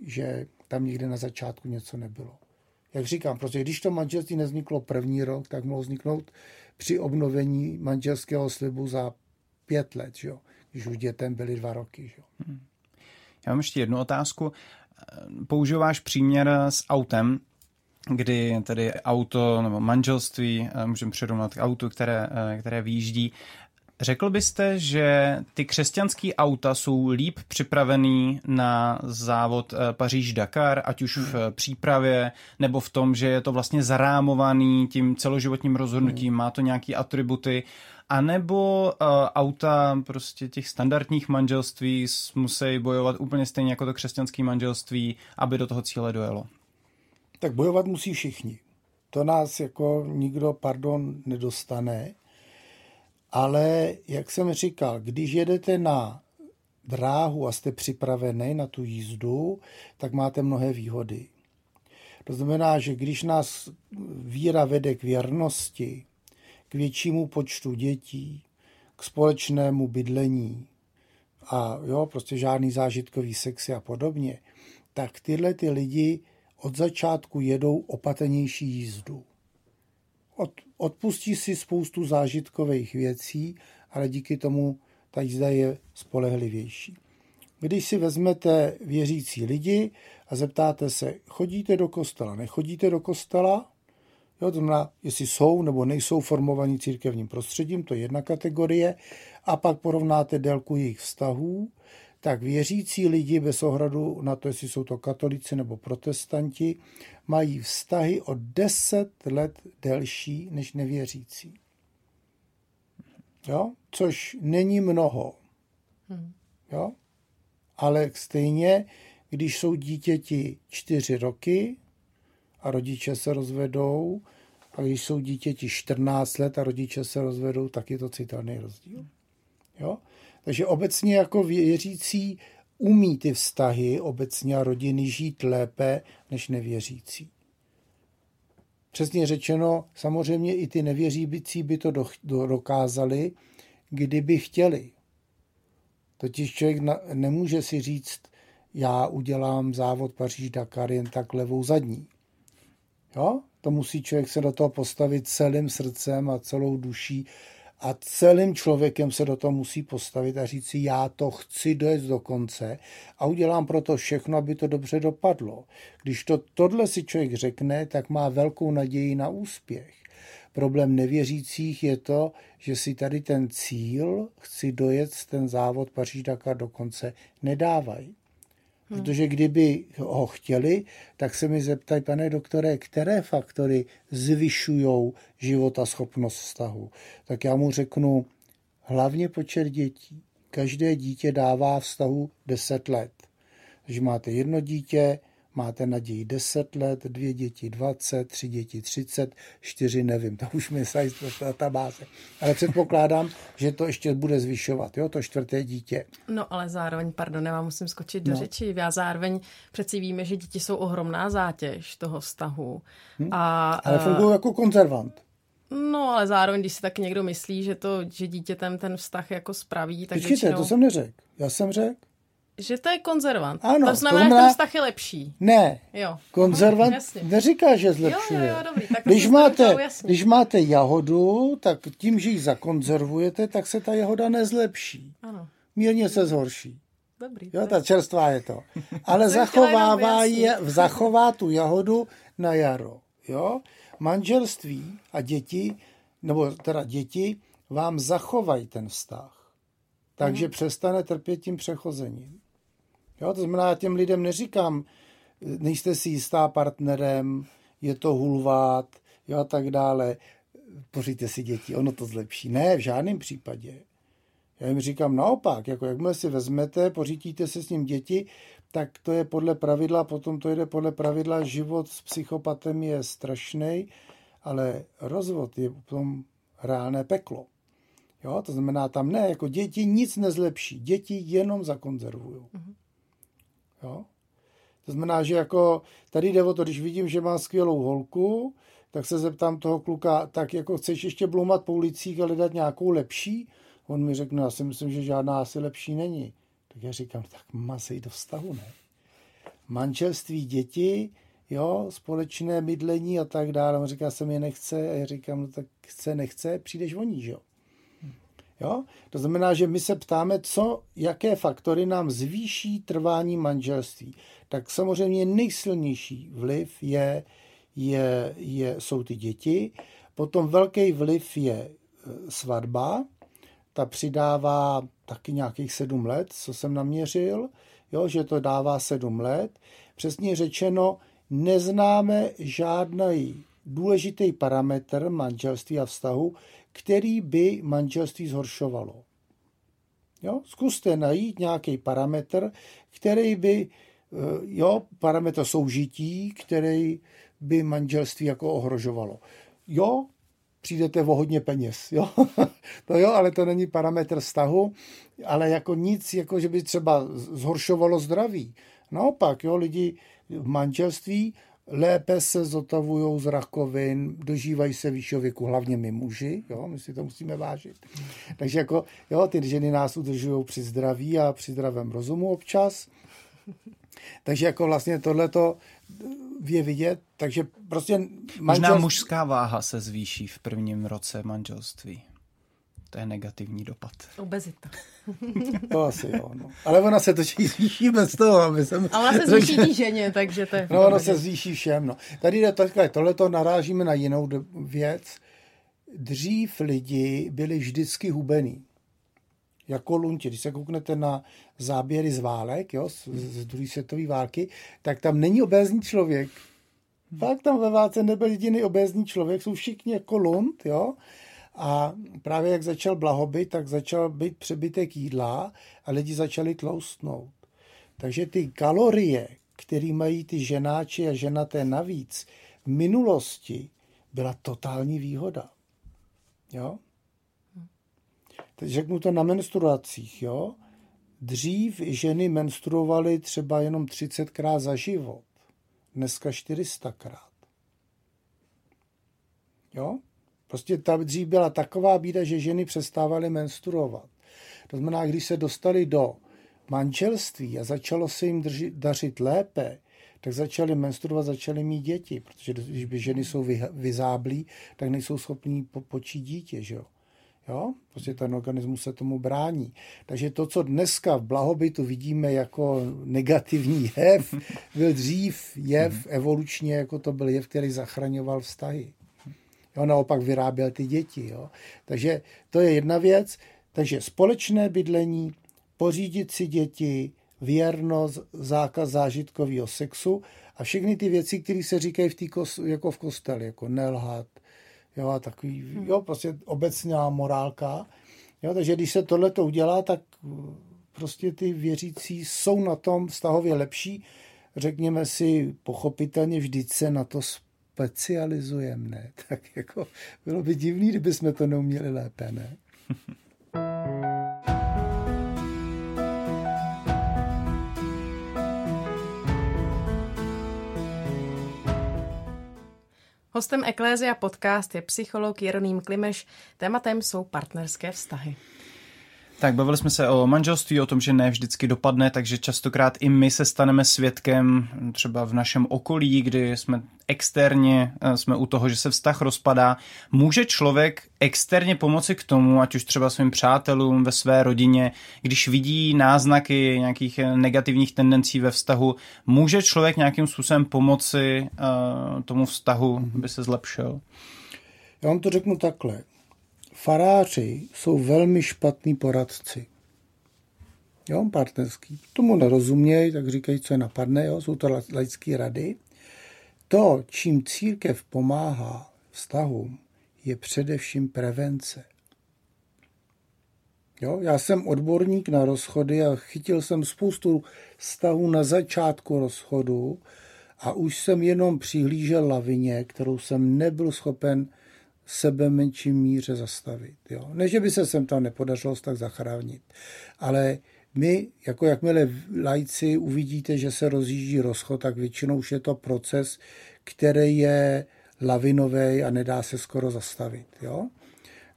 že tam někde na začátku něco nebylo. Jak říkám, prostě když to manželství nevzniklo první rok, tak mohlo vzniknout při obnovení manželského slibu za pět let, že jo? když už dětem byly dva roky. Že jo? Hmm. Já mám ještě jednu otázku. Používáš příměr s autem, kdy tedy auto nebo manželství eh, můžeme přirovnat k autu, které, eh, které výjíždí. Řekl byste, že ty křesťanské auta jsou líp připravený na závod eh, Paříž-Dakar, ať už v přípravě, nebo v tom, že je to vlastně zarámovaný tím celoživotním rozhodnutím, má to nějaké atributy, a nebo uh, auta prostě těch standardních manželství musí bojovat úplně stejně jako to křesťanské manželství, aby do toho cíle dojelo? Tak bojovat musí všichni. To nás jako nikdo, pardon, nedostane. Ale, jak jsem říkal, když jedete na dráhu a jste připravený na tu jízdu, tak máte mnohé výhody. To znamená, že když nás víra vede k věrnosti, k většímu počtu dětí, k společnému bydlení a jo, prostě žádný zážitkový sexy a podobně, tak tyhle ty lidi od začátku jedou opatrnější jízdu. Od, odpustí si spoustu zážitkových věcí, ale díky tomu ta jízda je spolehlivější. Když si vezmete věřící lidi a zeptáte se, chodíte do kostela, nechodíte do kostela, Jo, to znamená, jestli jsou nebo nejsou formovaní církevním prostředím, to je jedna kategorie, a pak porovnáte délku jejich vztahů, tak věřící lidi bez ohradu na to, jestli jsou to katolíci nebo protestanti, mají vztahy o deset let delší než nevěřící. Jo? Což není mnoho. Hmm. Jo? Ale stejně, když jsou dítěti čtyři roky a rodiče se rozvedou, a když jsou dítěti 14 let a rodiče se rozvedou, tak je to citelný rozdíl. Jo? Takže obecně jako věřící umí ty vztahy obecně a rodiny žít lépe než nevěřící. Přesně řečeno, samozřejmě i ty nevěřící by to dokázali, kdyby chtěli. Totiž člověk nemůže si říct, já udělám závod Paříž-Dakar jen tak levou zadní. Jo? To musí člověk se do toho postavit celým srdcem a celou duší a celým člověkem se do toho musí postavit a říct si, já to chci dojet do konce a udělám pro to všechno, aby to dobře dopadlo. Když to tohle si člověk řekne, tak má velkou naději na úspěch. Problém nevěřících je to, že si tady ten cíl, chci dojet ten závod Paříž-Dakar do konce, nedávají. Hmm. Protože kdyby ho chtěli, tak se mi zeptají, pane doktore, které faktory zvyšují života schopnost vztahu. Tak já mu řeknu, hlavně počet dětí. Každé dítě dává vztahu 10 let. Takže máte jedno dítě, máte naději 10 let, dvě děti 20, tři děti 30, čtyři nevím, to už mi se databáze. Ale předpokládám, že to ještě bude zvyšovat, jo, to čtvrté dítě. No ale zároveň, pardon, já vám musím skočit do no. řeči, já zároveň přeci víme, že děti jsou ohromná zátěž toho vztahu. Hm? A, ale fungují jako konzervant. No, ale zároveň, když si tak někdo myslí, že to, že dítětem ten vztah jako spraví, tak Počkejte, většinou... to jsem neřekl. Já jsem řekl, že to je konzervant. Ano, to znamená, to znamená, že ten vztah je lepší. Ne. Jo. Konzervant Aha, neříká, že zlepšuje. Jo, jo, jo, dobrý. Tak když, máte, když máte jahodu, tak tím, že ji zakonzervujete, tak se ta jahoda nezlepší. Ano. Mírně se zhorší. Dobrý. Jo, ta čerstvá je to. Ale zachovává, je, zachová tu jahodu na jaro. Jo? Manželství a děti, nebo teda děti, vám zachovají ten vztah. Takže hmm. přestane trpět tím přechozením. Jo, to znamená, já těm lidem neříkám, nejste si jistá partnerem, je to hulvát, jo, a tak dále. Pořiďte si děti, ono to zlepší. Ne, v žádném případě. Já jim říkám naopak, jako jakmile si vezmete, pořídíte se s ním děti, tak to je podle pravidla, potom to jde podle pravidla, život s psychopatem je strašný, ale rozvod je potom reálné peklo. Jo, to znamená, tam ne, jako děti nic nezlepší, děti jenom zakonzervují. Mm-hmm. Jo? To znamená, že jako tady jde o to, když vidím, že má skvělou holku, tak se zeptám toho kluka, tak jako chceš ještě bloumat po ulicích a hledat nějakou lepší? On mi řekne, já si myslím, že žádná asi lepší není. Tak já říkám, tak mazej do vztahu, ne? Manželství, děti, jo, společné bydlení a tak dále. On říká, se mi nechce a já říkám, no tak chce, nechce, přijdeš voní, jo. Jo? To znamená, že my se ptáme, co, jaké faktory nám zvýší trvání manželství. Tak samozřejmě nejsilnější vliv je, je, je, jsou ty děti, potom velký vliv je e, svatba, ta přidává taky nějakých sedm let, co jsem naměřil, jo, že to dává sedm let. Přesně řečeno, neznáme žádný důležitý parametr manželství a vztahu, který by manželství zhoršovalo. Jo? Zkuste najít nějaký parametr, který by, eh, jo, parametr soužití, který by manželství jako ohrožovalo. Jo, přijdete o hodně peněz, jo. to jo, ale to není parametr vztahu, ale jako nic, jako že by třeba zhoršovalo zdraví. Naopak, jo, lidi v manželství lépe se zotavují z rakovin, dožívají se vyššího věku, hlavně my muži, jo, my si to musíme vážit. Takže jako, jo, ty ženy nás udržují při zdraví a při zdravém rozumu občas. Takže jako vlastně tohleto je vidět, takže prostě manželství... Možná mužská váha se zvýší v prvním roce manželství. To je negativní dopad. Obezita. to asi jo. No. Ale ona se točí zvýší bez toho, aby jsem... Ale ona se zvýší ženě, takže to je... No, ono se zvýší všem. No. Tady jde takhle, tohleto narážíme na jinou věc. Dřív lidi byli vždycky hubený. Jako lunti. Když se kouknete na záběry z válek, jo, z, z druhé světové války, tak tam není obézní člověk. Fakt tam ve válce nebyl jediný obézní člověk, jsou všichni jako lund, jo. A právě jak začal blahobyt, tak začal být přebytek jídla a lidi začali tloustnout. Takže ty kalorie, které mají ty ženáči a ženaté navíc, v minulosti byla totální výhoda. Jo? Teď řeknu to na menstruacích. Jo? Dřív ženy menstruovaly třeba jenom 30krát za život. Dneska 400krát. Jo? Prostě ta dřív byla taková bída, že ženy přestávaly menstruovat. To znamená, když se dostali do manželství a začalo se jim drži, dařit lépe, tak začaly menstruovat, začaly mít děti, protože když by ženy jsou vy, vyzáblí, tak nejsou schopní po, počít dítě, že jo. Jo? Prostě ten organismus se tomu brání. Takže to, co dneska v blahobytu vidíme jako negativní jev, byl dřív jev mhm. evolučně, jako to byl jev, který zachraňoval vztahy. Jo, naopak vyráběl ty děti. Jo. Takže to je jedna věc. Takže společné bydlení, pořídit si děti, věrnost, zákaz zážitkového sexu a všechny ty věci, které se říkají v tý kos, jako v kostele, jako nelhat, jo, a takový, hmm. jo, prostě obecná morálka. Jo, takže když se tohle to udělá, tak prostě ty věřící jsou na tom vztahově lepší. Řekněme si, pochopitelně vždyť se na to specializujeme, ne? Tak jako bylo by divný, kdyby jsme to neuměli lépe, ne? Hostem Eklézia podcast je psycholog Jeroným Klimeš. Tématem jsou partnerské vztahy. Tak bavili jsme se o manželství, o tom, že ne vždycky dopadne, takže častokrát i my se staneme svědkem třeba v našem okolí, kdy jsme externě, eh, jsme u toho, že se vztah rozpadá. Může člověk externě pomoci k tomu, ať už třeba svým přátelům ve své rodině, když vidí náznaky nějakých eh, negativních tendencí ve vztahu, může člověk nějakým způsobem pomoci uh, tomu vztahu, aby se zlepšil? Já vám to řeknu takhle faráři jsou velmi špatní poradci. Jo, partnerský. Tomu nerozumějí, tak říkají, co je napadne, jo, jsou to laické rady. To, čím církev pomáhá vztahům, je především prevence. Jo, já jsem odborník na rozchody a chytil jsem spoustu vztahů na začátku rozchodu a už jsem jenom přihlížel lavině, kterou jsem nebyl schopen sebe menší míře zastavit. Jo. Ne, že by se sem tam nepodařilo tak zachránit, ale my, jako jakmile lajci uvidíte, že se rozjíždí rozchod, tak většinou už je to proces, který je lavinový a nedá se skoro zastavit. Jo?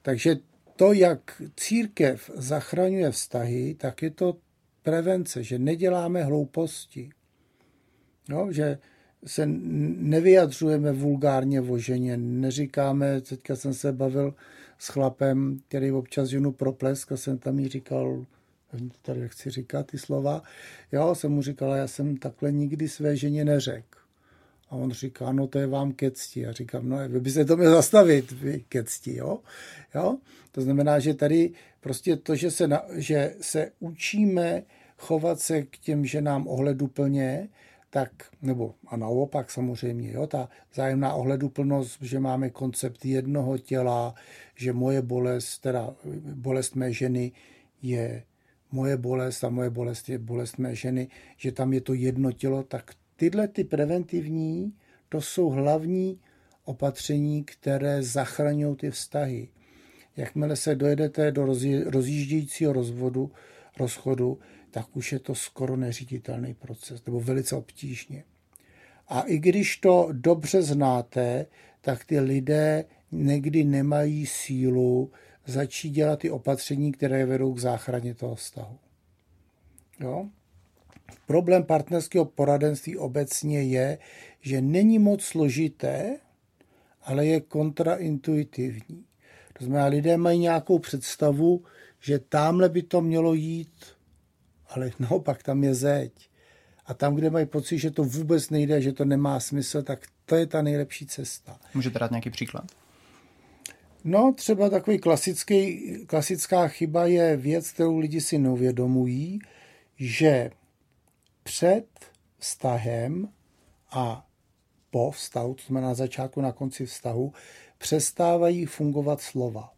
Takže to, jak církev zachraňuje vztahy, tak je to prevence, že neděláme hlouposti. Jo? Že se nevyjadřujeme vulgárně o ženě, neříkáme, teďka jsem se bavil s chlapem, který občas ženu proplesk a jsem tam jí říkal, tady chci říkat ty slova, jo, jsem mu říkala, já jsem takhle nikdy své ženě neřekl. A on říká, no to je vám ke cti. A říkám, no vy byste to měl zastavit, vy ke cti, jo? jo? To znamená, že tady prostě to, že se, na, že se učíme chovat se k těm ženám ohleduplně, tak, nebo a naopak samozřejmě, jo, ta zájemná ohleduplnost, že máme koncept jednoho těla, že moje bolest, teda bolest mé ženy je moje bolest a moje bolest je bolest mé ženy, že tam je to jedno tělo, tak tyhle ty preventivní, to jsou hlavní opatření, které zachraňují ty vztahy. Jakmile se dojedete do rozjíždějícího rozvodu, rozchodu, tak už je to skoro neříditelný proces, nebo velice obtížně. A i když to dobře znáte, tak ty lidé někdy nemají sílu začít dělat ty opatření, které vedou k záchraně toho vztahu. Jo? Problém partnerského poradenství obecně je, že není moc složité, ale je kontraintuitivní. To znamená, lidé mají nějakou představu, že tamhle by to mělo jít, ale naopak tam je zeď. A tam, kde mají pocit, že to vůbec nejde, že to nemá smysl, tak to je ta nejlepší cesta. Můžete dát nějaký příklad? No, třeba takový klasický, klasická chyba je věc, kterou lidi si neuvědomují, že před vztahem a po vztahu, to znamená na začátku, na konci vztahu, přestávají fungovat slova.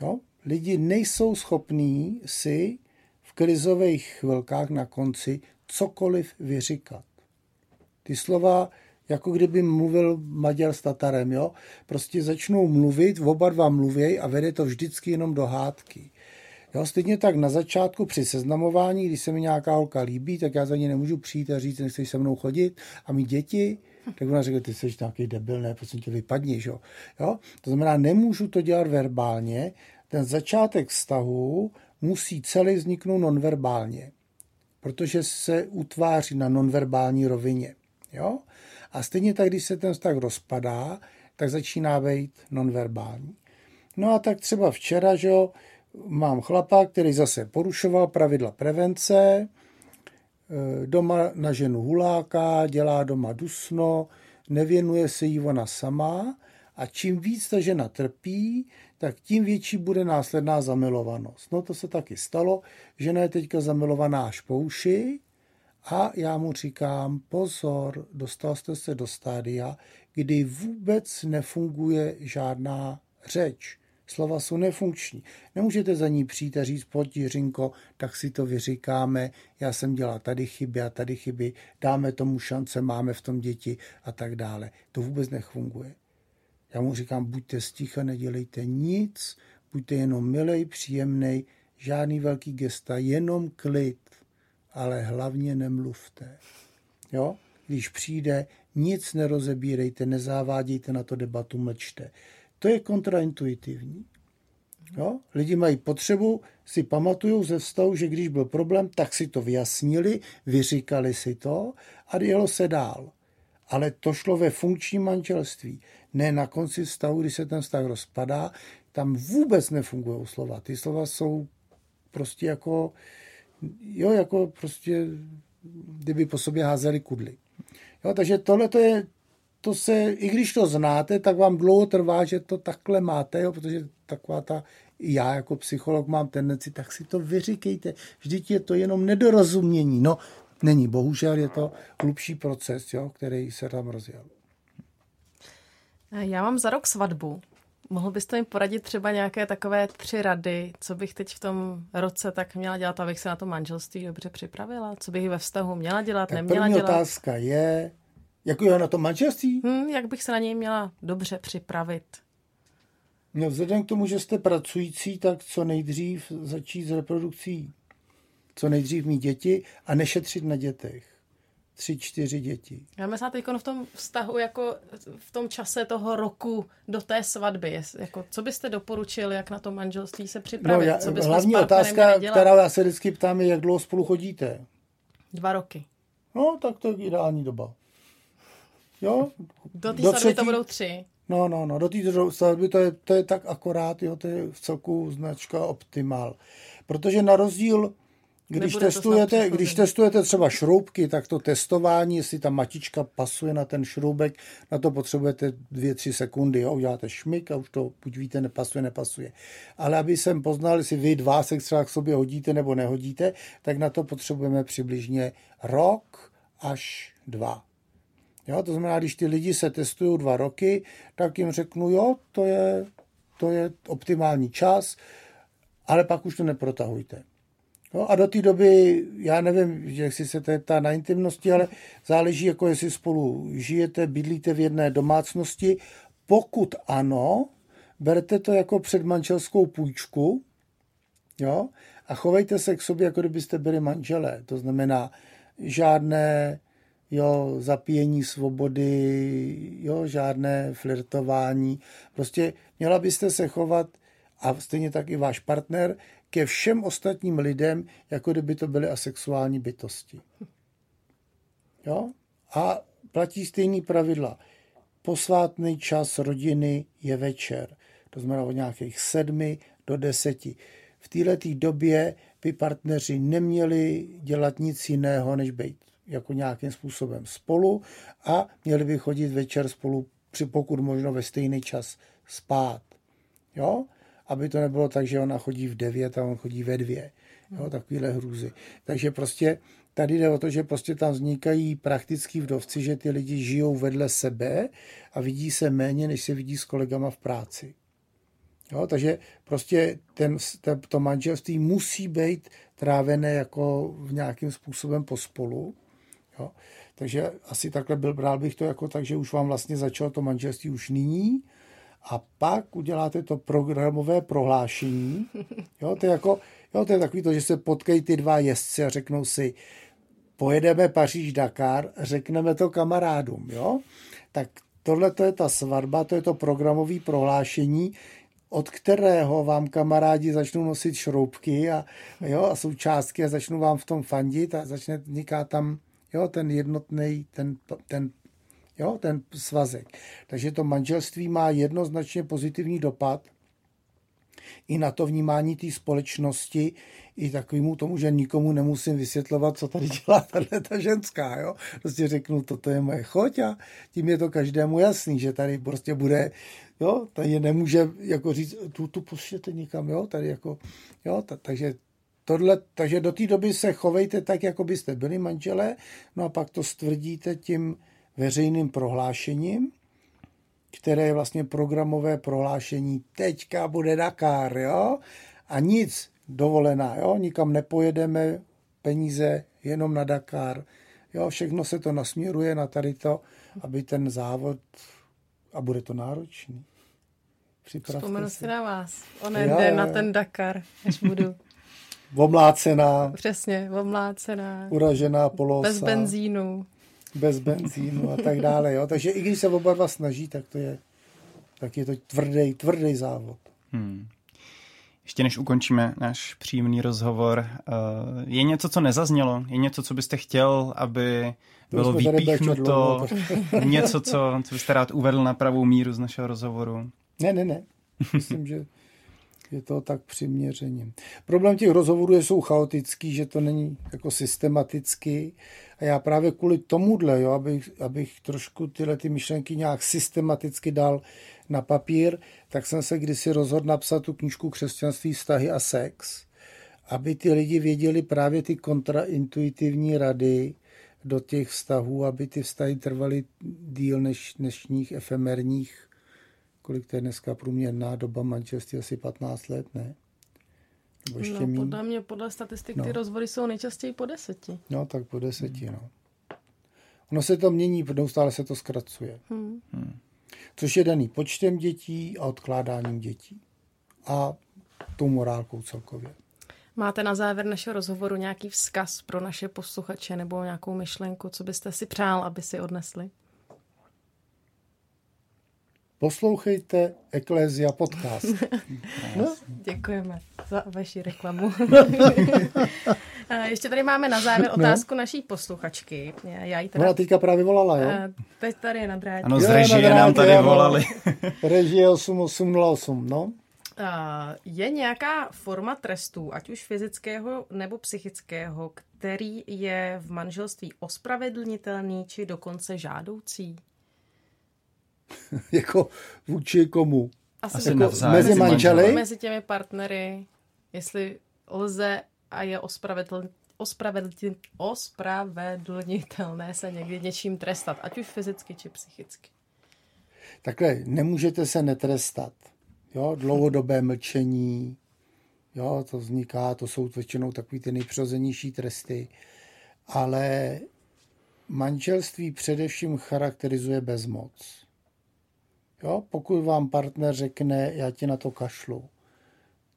Jo? Lidi nejsou schopní si krizových chvilkách na konci cokoliv vyříkat. Ty slova, jako kdyby mluvil Maďar s Tatarem, jo? prostě začnou mluvit, oba dva mluvěj a vede to vždycky jenom do hádky. Jo, stejně tak na začátku při seznamování, když se mi nějaká holka líbí, tak já za ní nemůžu přijít a říct, nechceš se mnou chodit a mít děti, tak ona řekne, ty jsi nějaký debil, ne, prosím tě, vypadni, jo? jo. To znamená, nemůžu to dělat verbálně, ten začátek vztahu musí celý vzniknout nonverbálně, protože se utváří na nonverbální rovině. Jo? A stejně tak, když se ten vztah rozpadá, tak začíná být nonverbální. No a tak třeba včera, že jo, mám chlapa, který zase porušoval pravidla prevence, e, doma na ženu huláka, dělá doma dusno, nevěnuje se jí ona sama a čím víc ta žena trpí, tak tím větší bude následná zamilovanost. No to se taky stalo, žena je teďka zamilovaná až po uši a já mu říkám, pozor, dostal jste se do stádia, kdy vůbec nefunguje žádná řeč. Slova jsou nefunkční. Nemůžete za ní přijít a říct, pojď Jiřinko, tak si to vyříkáme, já jsem dělal tady chyby a tady chyby, dáme tomu šance, máme v tom děti a tak dále. To vůbec nefunguje. Já mu říkám, buďte sticha, nedělejte nic, buďte jenom milej, příjemnej, žádný velký gesta, jenom klid, ale hlavně nemluvte. Jo? Když přijde, nic nerozebírejte, nezávádějte na to debatu, mlčte. To je kontraintuitivní. Jo? Lidi mají potřebu, si pamatují ze vztahu, že když byl problém, tak si to vyjasnili, vyříkali si to a jelo se dál. Ale to šlo ve funkčním manželství. Ne na konci vztahu, když se ten vztah rozpadá, tam vůbec nefungují slova. Ty slova jsou prostě jako, jo, jako prostě, kdyby po sobě házeli kudly. Jo, takže tohle to je to se, i když to znáte, tak vám dlouho trvá, že to takhle máte, jo, protože taková ta, já jako psycholog mám tendenci, tak si to vyříkejte. Vždyť je to jenom nedorozumění. No, není, bohužel je to hlubší proces, jo, který se tam rozjel. Já mám za rok svatbu. Mohl byste mi poradit třeba nějaké takové tři rady, co bych teď v tom roce tak měla dělat, abych se na to manželství dobře připravila? Co bych ve vztahu měla dělat, tak neměla první dělat? otázka je, jako je na to manželství? Hmm, jak bych se na něj měla dobře připravit? No vzhledem k tomu, že jste pracující, tak co nejdřív začít s reprodukcí. Co nejdřív mít děti a nešetřit na dětech. Tři, čtyři děti. Já myslím teď v tom vztahu, jako v tom čase toho roku do té svatby, jako, co byste doporučil, jak na to manželství se připravit? No, já, co hlavní otázka, kterou já se vždycky ptám, je, jak dlouho spolu chodíte? Dva roky. No, tak to je ideální doba. Jo? Do té svatby třetí... to budou tři. No, no, no, do té svatby to je, to je tak akorát, jo, to je v celku značka optimal. Protože na rozdíl když testujete, když testujete třeba šroubky, tak to testování, jestli ta matička pasuje na ten šroubek, na to potřebujete dvě, tři sekundy. Jo? Uděláte šmik a už to buď víte, nepasuje, nepasuje. Ale aby jsem poznal, jestli vy dva se třeba k sobě hodíte nebo nehodíte, tak na to potřebujeme přibližně rok až dva. Jo? To znamená, když ty lidi se testují dva roky, tak jim řeknu, jo, to je, to je optimální čas, ale pak už to neprotahujte. No a do té doby, já nevím, jestli se to ptá na intimnosti, ale záleží, jako jestli spolu žijete, bydlíte v jedné domácnosti. Pokud ano, berte to jako předmanželskou půjčku jo, a chovejte se k sobě, jako kdybyste byli manželé. To znamená žádné jo, zapíjení svobody, jo, žádné flirtování. Prostě měla byste se chovat a stejně tak i váš partner ke všem ostatním lidem, jako kdyby to byly asexuální bytosti. Jo? A platí stejný pravidla. Posvátný čas rodiny je večer. To znamená od nějakých sedmi do deseti. V této době by partneři neměli dělat nic jiného, než být jako nějakým způsobem spolu a měli by chodit večer spolu, pokud možno ve stejný čas spát. Jo? Aby to nebylo tak, že ona chodí v devět a on chodí ve dvě. Jo, takovýhle hrůzy. Takže prostě tady jde o to, že prostě tam vznikají praktický vdovci, že ty lidi žijou vedle sebe a vidí se méně, než se vidí s kolegama v práci. Jo, takže prostě ten, ten, to manželství musí být trávené jako v nějakým způsobem pospolu. Jo. Takže asi takhle byl, bral bych to jako tak, že už vám vlastně začalo to manželství už nyní a pak uděláte to programové prohlášení. Jo, to je jako, jo, to je takový to, že se potkají ty dva jezdci a řeknou si, pojedeme Paříž-Dakar, řekneme to kamarádům, jo? Tak tohle to je ta svatba, to je to programové prohlášení, od kterého vám kamarádi začnou nosit šroubky a, jo, a součástky a začnou vám v tom fandit a začne vzniká tam jo, ten jednotný, ten, ten jo, ten svazek. Takže to manželství má jednoznačně pozitivní dopad i na to vnímání té společnosti, i takovému tomu, že nikomu nemusím vysvětlovat, co tady dělá tahle ta ženská. Jo? Prostě řeknu, toto je moje choť a tím je to každému jasný, že tady prostě bude, jo, tady nemůže jako říct, tu, tu poštěte někam, jo, tady jako, jo, ta, takže Tohle, takže do té doby se chovejte tak, jako byste byli manželé, no a pak to stvrdíte tím, veřejným prohlášením, které je vlastně programové prohlášení teďka bude Dakar, jo? A nic, dovolená, jo? Nikam nepojedeme, peníze jenom na Dakar. Jo, všechno se to nasměruje na tady to, aby ten závod, a bude to náročný. Připravte Vzpomenu si na vás. Onen jo, den na ten Dakar, až budu. Omlácená. Přesně, omlácená. Uražená polosa. Bez benzínu bez benzínu a tak dále. Jo? Takže i když se oba dva snaží, tak to je, tak je to tvrdý, tvrdý závod. Hmm. Ještě než ukončíme náš příjemný rozhovor, eh, je něco, co nezaznělo? Je něco, co byste chtěl, aby to bylo vypíchnuto? něco, co, co byste rád uvedl na pravou míru z našeho rozhovoru? Ne, ne, ne. Myslím, že je to tak přiměřeně. Problém těch rozhovorů je, jsou chaotický, že to není jako systematicky a já právě kvůli tomuhle, jo, abych, abych trošku tyhle ty myšlenky nějak systematicky dal na papír, tak jsem se kdysi rozhodl napsat tu knížku Křesťanství, vztahy a sex, aby ty lidi věděli právě ty kontraintuitivní rady do těch vztahů, aby ty vztahy trvaly díl než dnešních efemerních kolik to je dneska průměrná doba manželství, asi 15 let, ne? Nebo ještě no, podle mě, podle statistik, no. ty rozvody jsou nejčastěji po deseti. No, tak po deseti, hmm. no. Ono se to mění, neustále se to zkracuje. Hmm. Hmm. Což je daný počtem dětí a odkládáním dětí. A tou morálkou celkově. Máte na závěr našeho rozhovoru nějaký vzkaz pro naše posluchače nebo nějakou myšlenku, co byste si přál, aby si odnesli? Poslouchejte Eklézia podcast. no? Děkujeme za vaši reklamu. Ještě tady máme na závěr no. otázku no. naší posluchačky. Já jí teda... Ona teďka právě volala, jo? Teď tady je na drátě. Ano, z režie nám tady volali. režie 8808, no. Je nějaká forma trestu, ať už fyzického nebo psychického, který je v manželství ospravedlnitelný či dokonce žádoucí? jako vůči komu? Asi Asi jako mezi manželi? Mezi těmi partnery, jestli lze a je ospravedlnitelné, ospravedlnitelné se někdy něčím trestat, ať už fyzicky či psychicky. Takhle, nemůžete se netrestat. Jo, dlouhodobé mlčení, jo, to vzniká, to jsou většinou takový ty nejpřirozenější tresty, ale manželství především charakterizuje bezmoc. Jo, pokud vám partner řekne, já ti na to kašlu,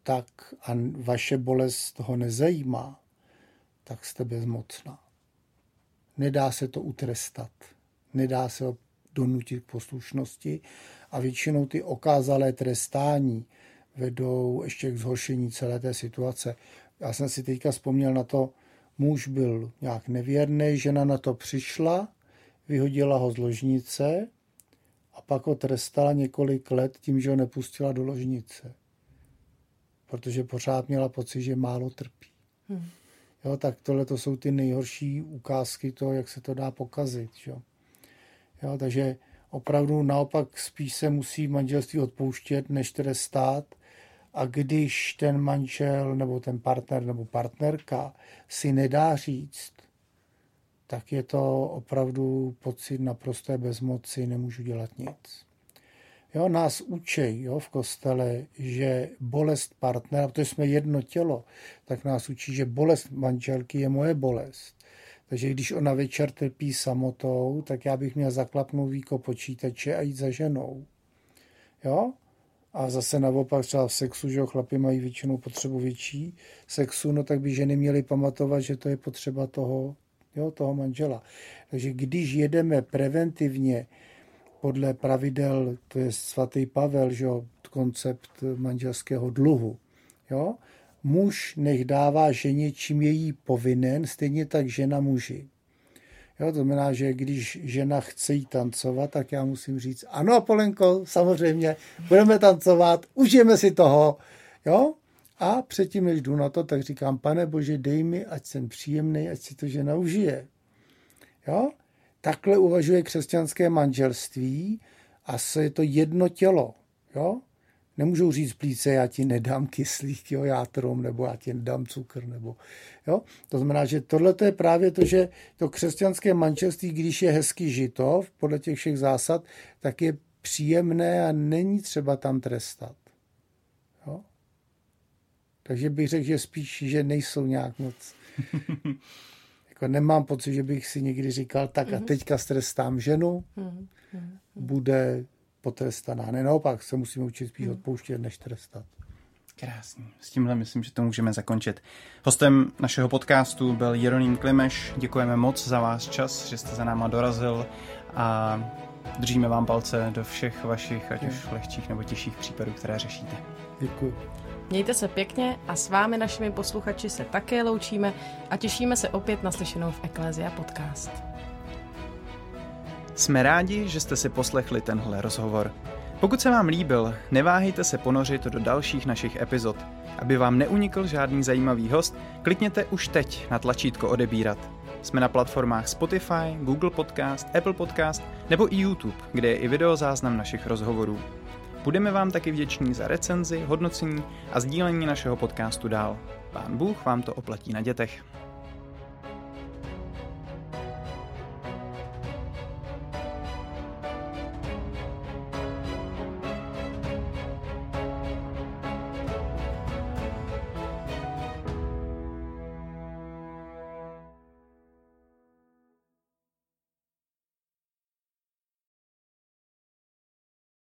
tak a vaše bolest toho nezajímá, tak jste bezmocná. Nedá se to utrestat. Nedá se ho donutit k poslušnosti a většinou ty okázalé trestání vedou ještě k zhoršení celé té situace. Já jsem si teďka vzpomněl na to, muž byl nějak nevěrný, žena na to přišla, vyhodila ho z ložnice a pak ho trestala několik let tím, že ho nepustila do ložnice. Protože pořád měla pocit, že málo trpí. Hmm. Jo, tak tohle to jsou ty nejhorší ukázky toho, jak se to dá pokazit. Jo. Jo, takže opravdu naopak spíš se musí manželství odpouštět, než trestat. A když ten manžel nebo ten partner nebo partnerka si nedá říct, tak je to opravdu pocit naprosté bezmoci, nemůžu dělat nic. Jo, nás učí jo, v kostele, že bolest partnera, protože jsme jedno tělo, tak nás učí, že bolest manželky je moje bolest. Takže když ona večer trpí samotou, tak já bych měl zaklapnout víko počítače a jít za ženou. Jo? A zase naopak třeba v sexu, že jo, chlapi mají většinou potřebu větší sexu, no tak by ženy měly pamatovat, že to je potřeba toho, jo, toho manžela. Takže když jedeme preventivně podle pravidel, to je svatý Pavel, že jo, koncept manželského dluhu, jo, muž nech dává ženě, čím je jí povinen, stejně tak žena muži. Jo, to znamená, že když žena chce jí tancovat, tak já musím říct, ano, Polenko, samozřejmě, budeme tancovat, užijeme si toho. Jo? A předtím, než jdu na to, tak říkám, pane Bože, dej mi, ať jsem příjemný, ať si to žena užije. Jo? Takhle uvažuje křesťanské manželství a se je to jedno tělo. Jo? Nemůžou říct plíce, já ti nedám kyslík, jo, játrom, nebo já ti nedám cukr, nebo, jo. To znamená, že tohle je právě to, že to křesťanské manželství, když je hezky žito, podle těch všech zásad, tak je příjemné a není třeba tam trestat. Takže bych řekl, že spíš, že nejsou nějak moc. jako nemám pocit, že bych si někdy říkal, tak a mhm. teďka strestám ženu, mhm. Mhm. bude potrestaná. Ne, naopak se musíme učit spíš odpouštět, než trestat. Krásný. S tímhle myslím, že to můžeme zakončit. Hostem našeho podcastu byl Jeroným Klimeš. Děkujeme moc za váš čas, že jste za náma dorazil a držíme vám palce do všech vašich, ať už lehčích nebo těžších případů, které řešíte. Děkuji. Mějte se pěkně a s vámi, našimi posluchači, se také loučíme a těšíme se opět na slyšenou v Eklézia podcast. Jsme rádi, že jste si poslechli tenhle rozhovor. Pokud se vám líbil, neváhejte se ponořit do dalších našich epizod. Aby vám neunikl žádný zajímavý host, klikněte už teď na tlačítko odebírat. Jsme na platformách Spotify, Google Podcast, Apple Podcast nebo i YouTube, kde je i videozáznam našich rozhovorů. Budeme vám taky vděční za recenzi, hodnocení a sdílení našeho podcastu dál. Pán Bůh vám to oplatí na dětech.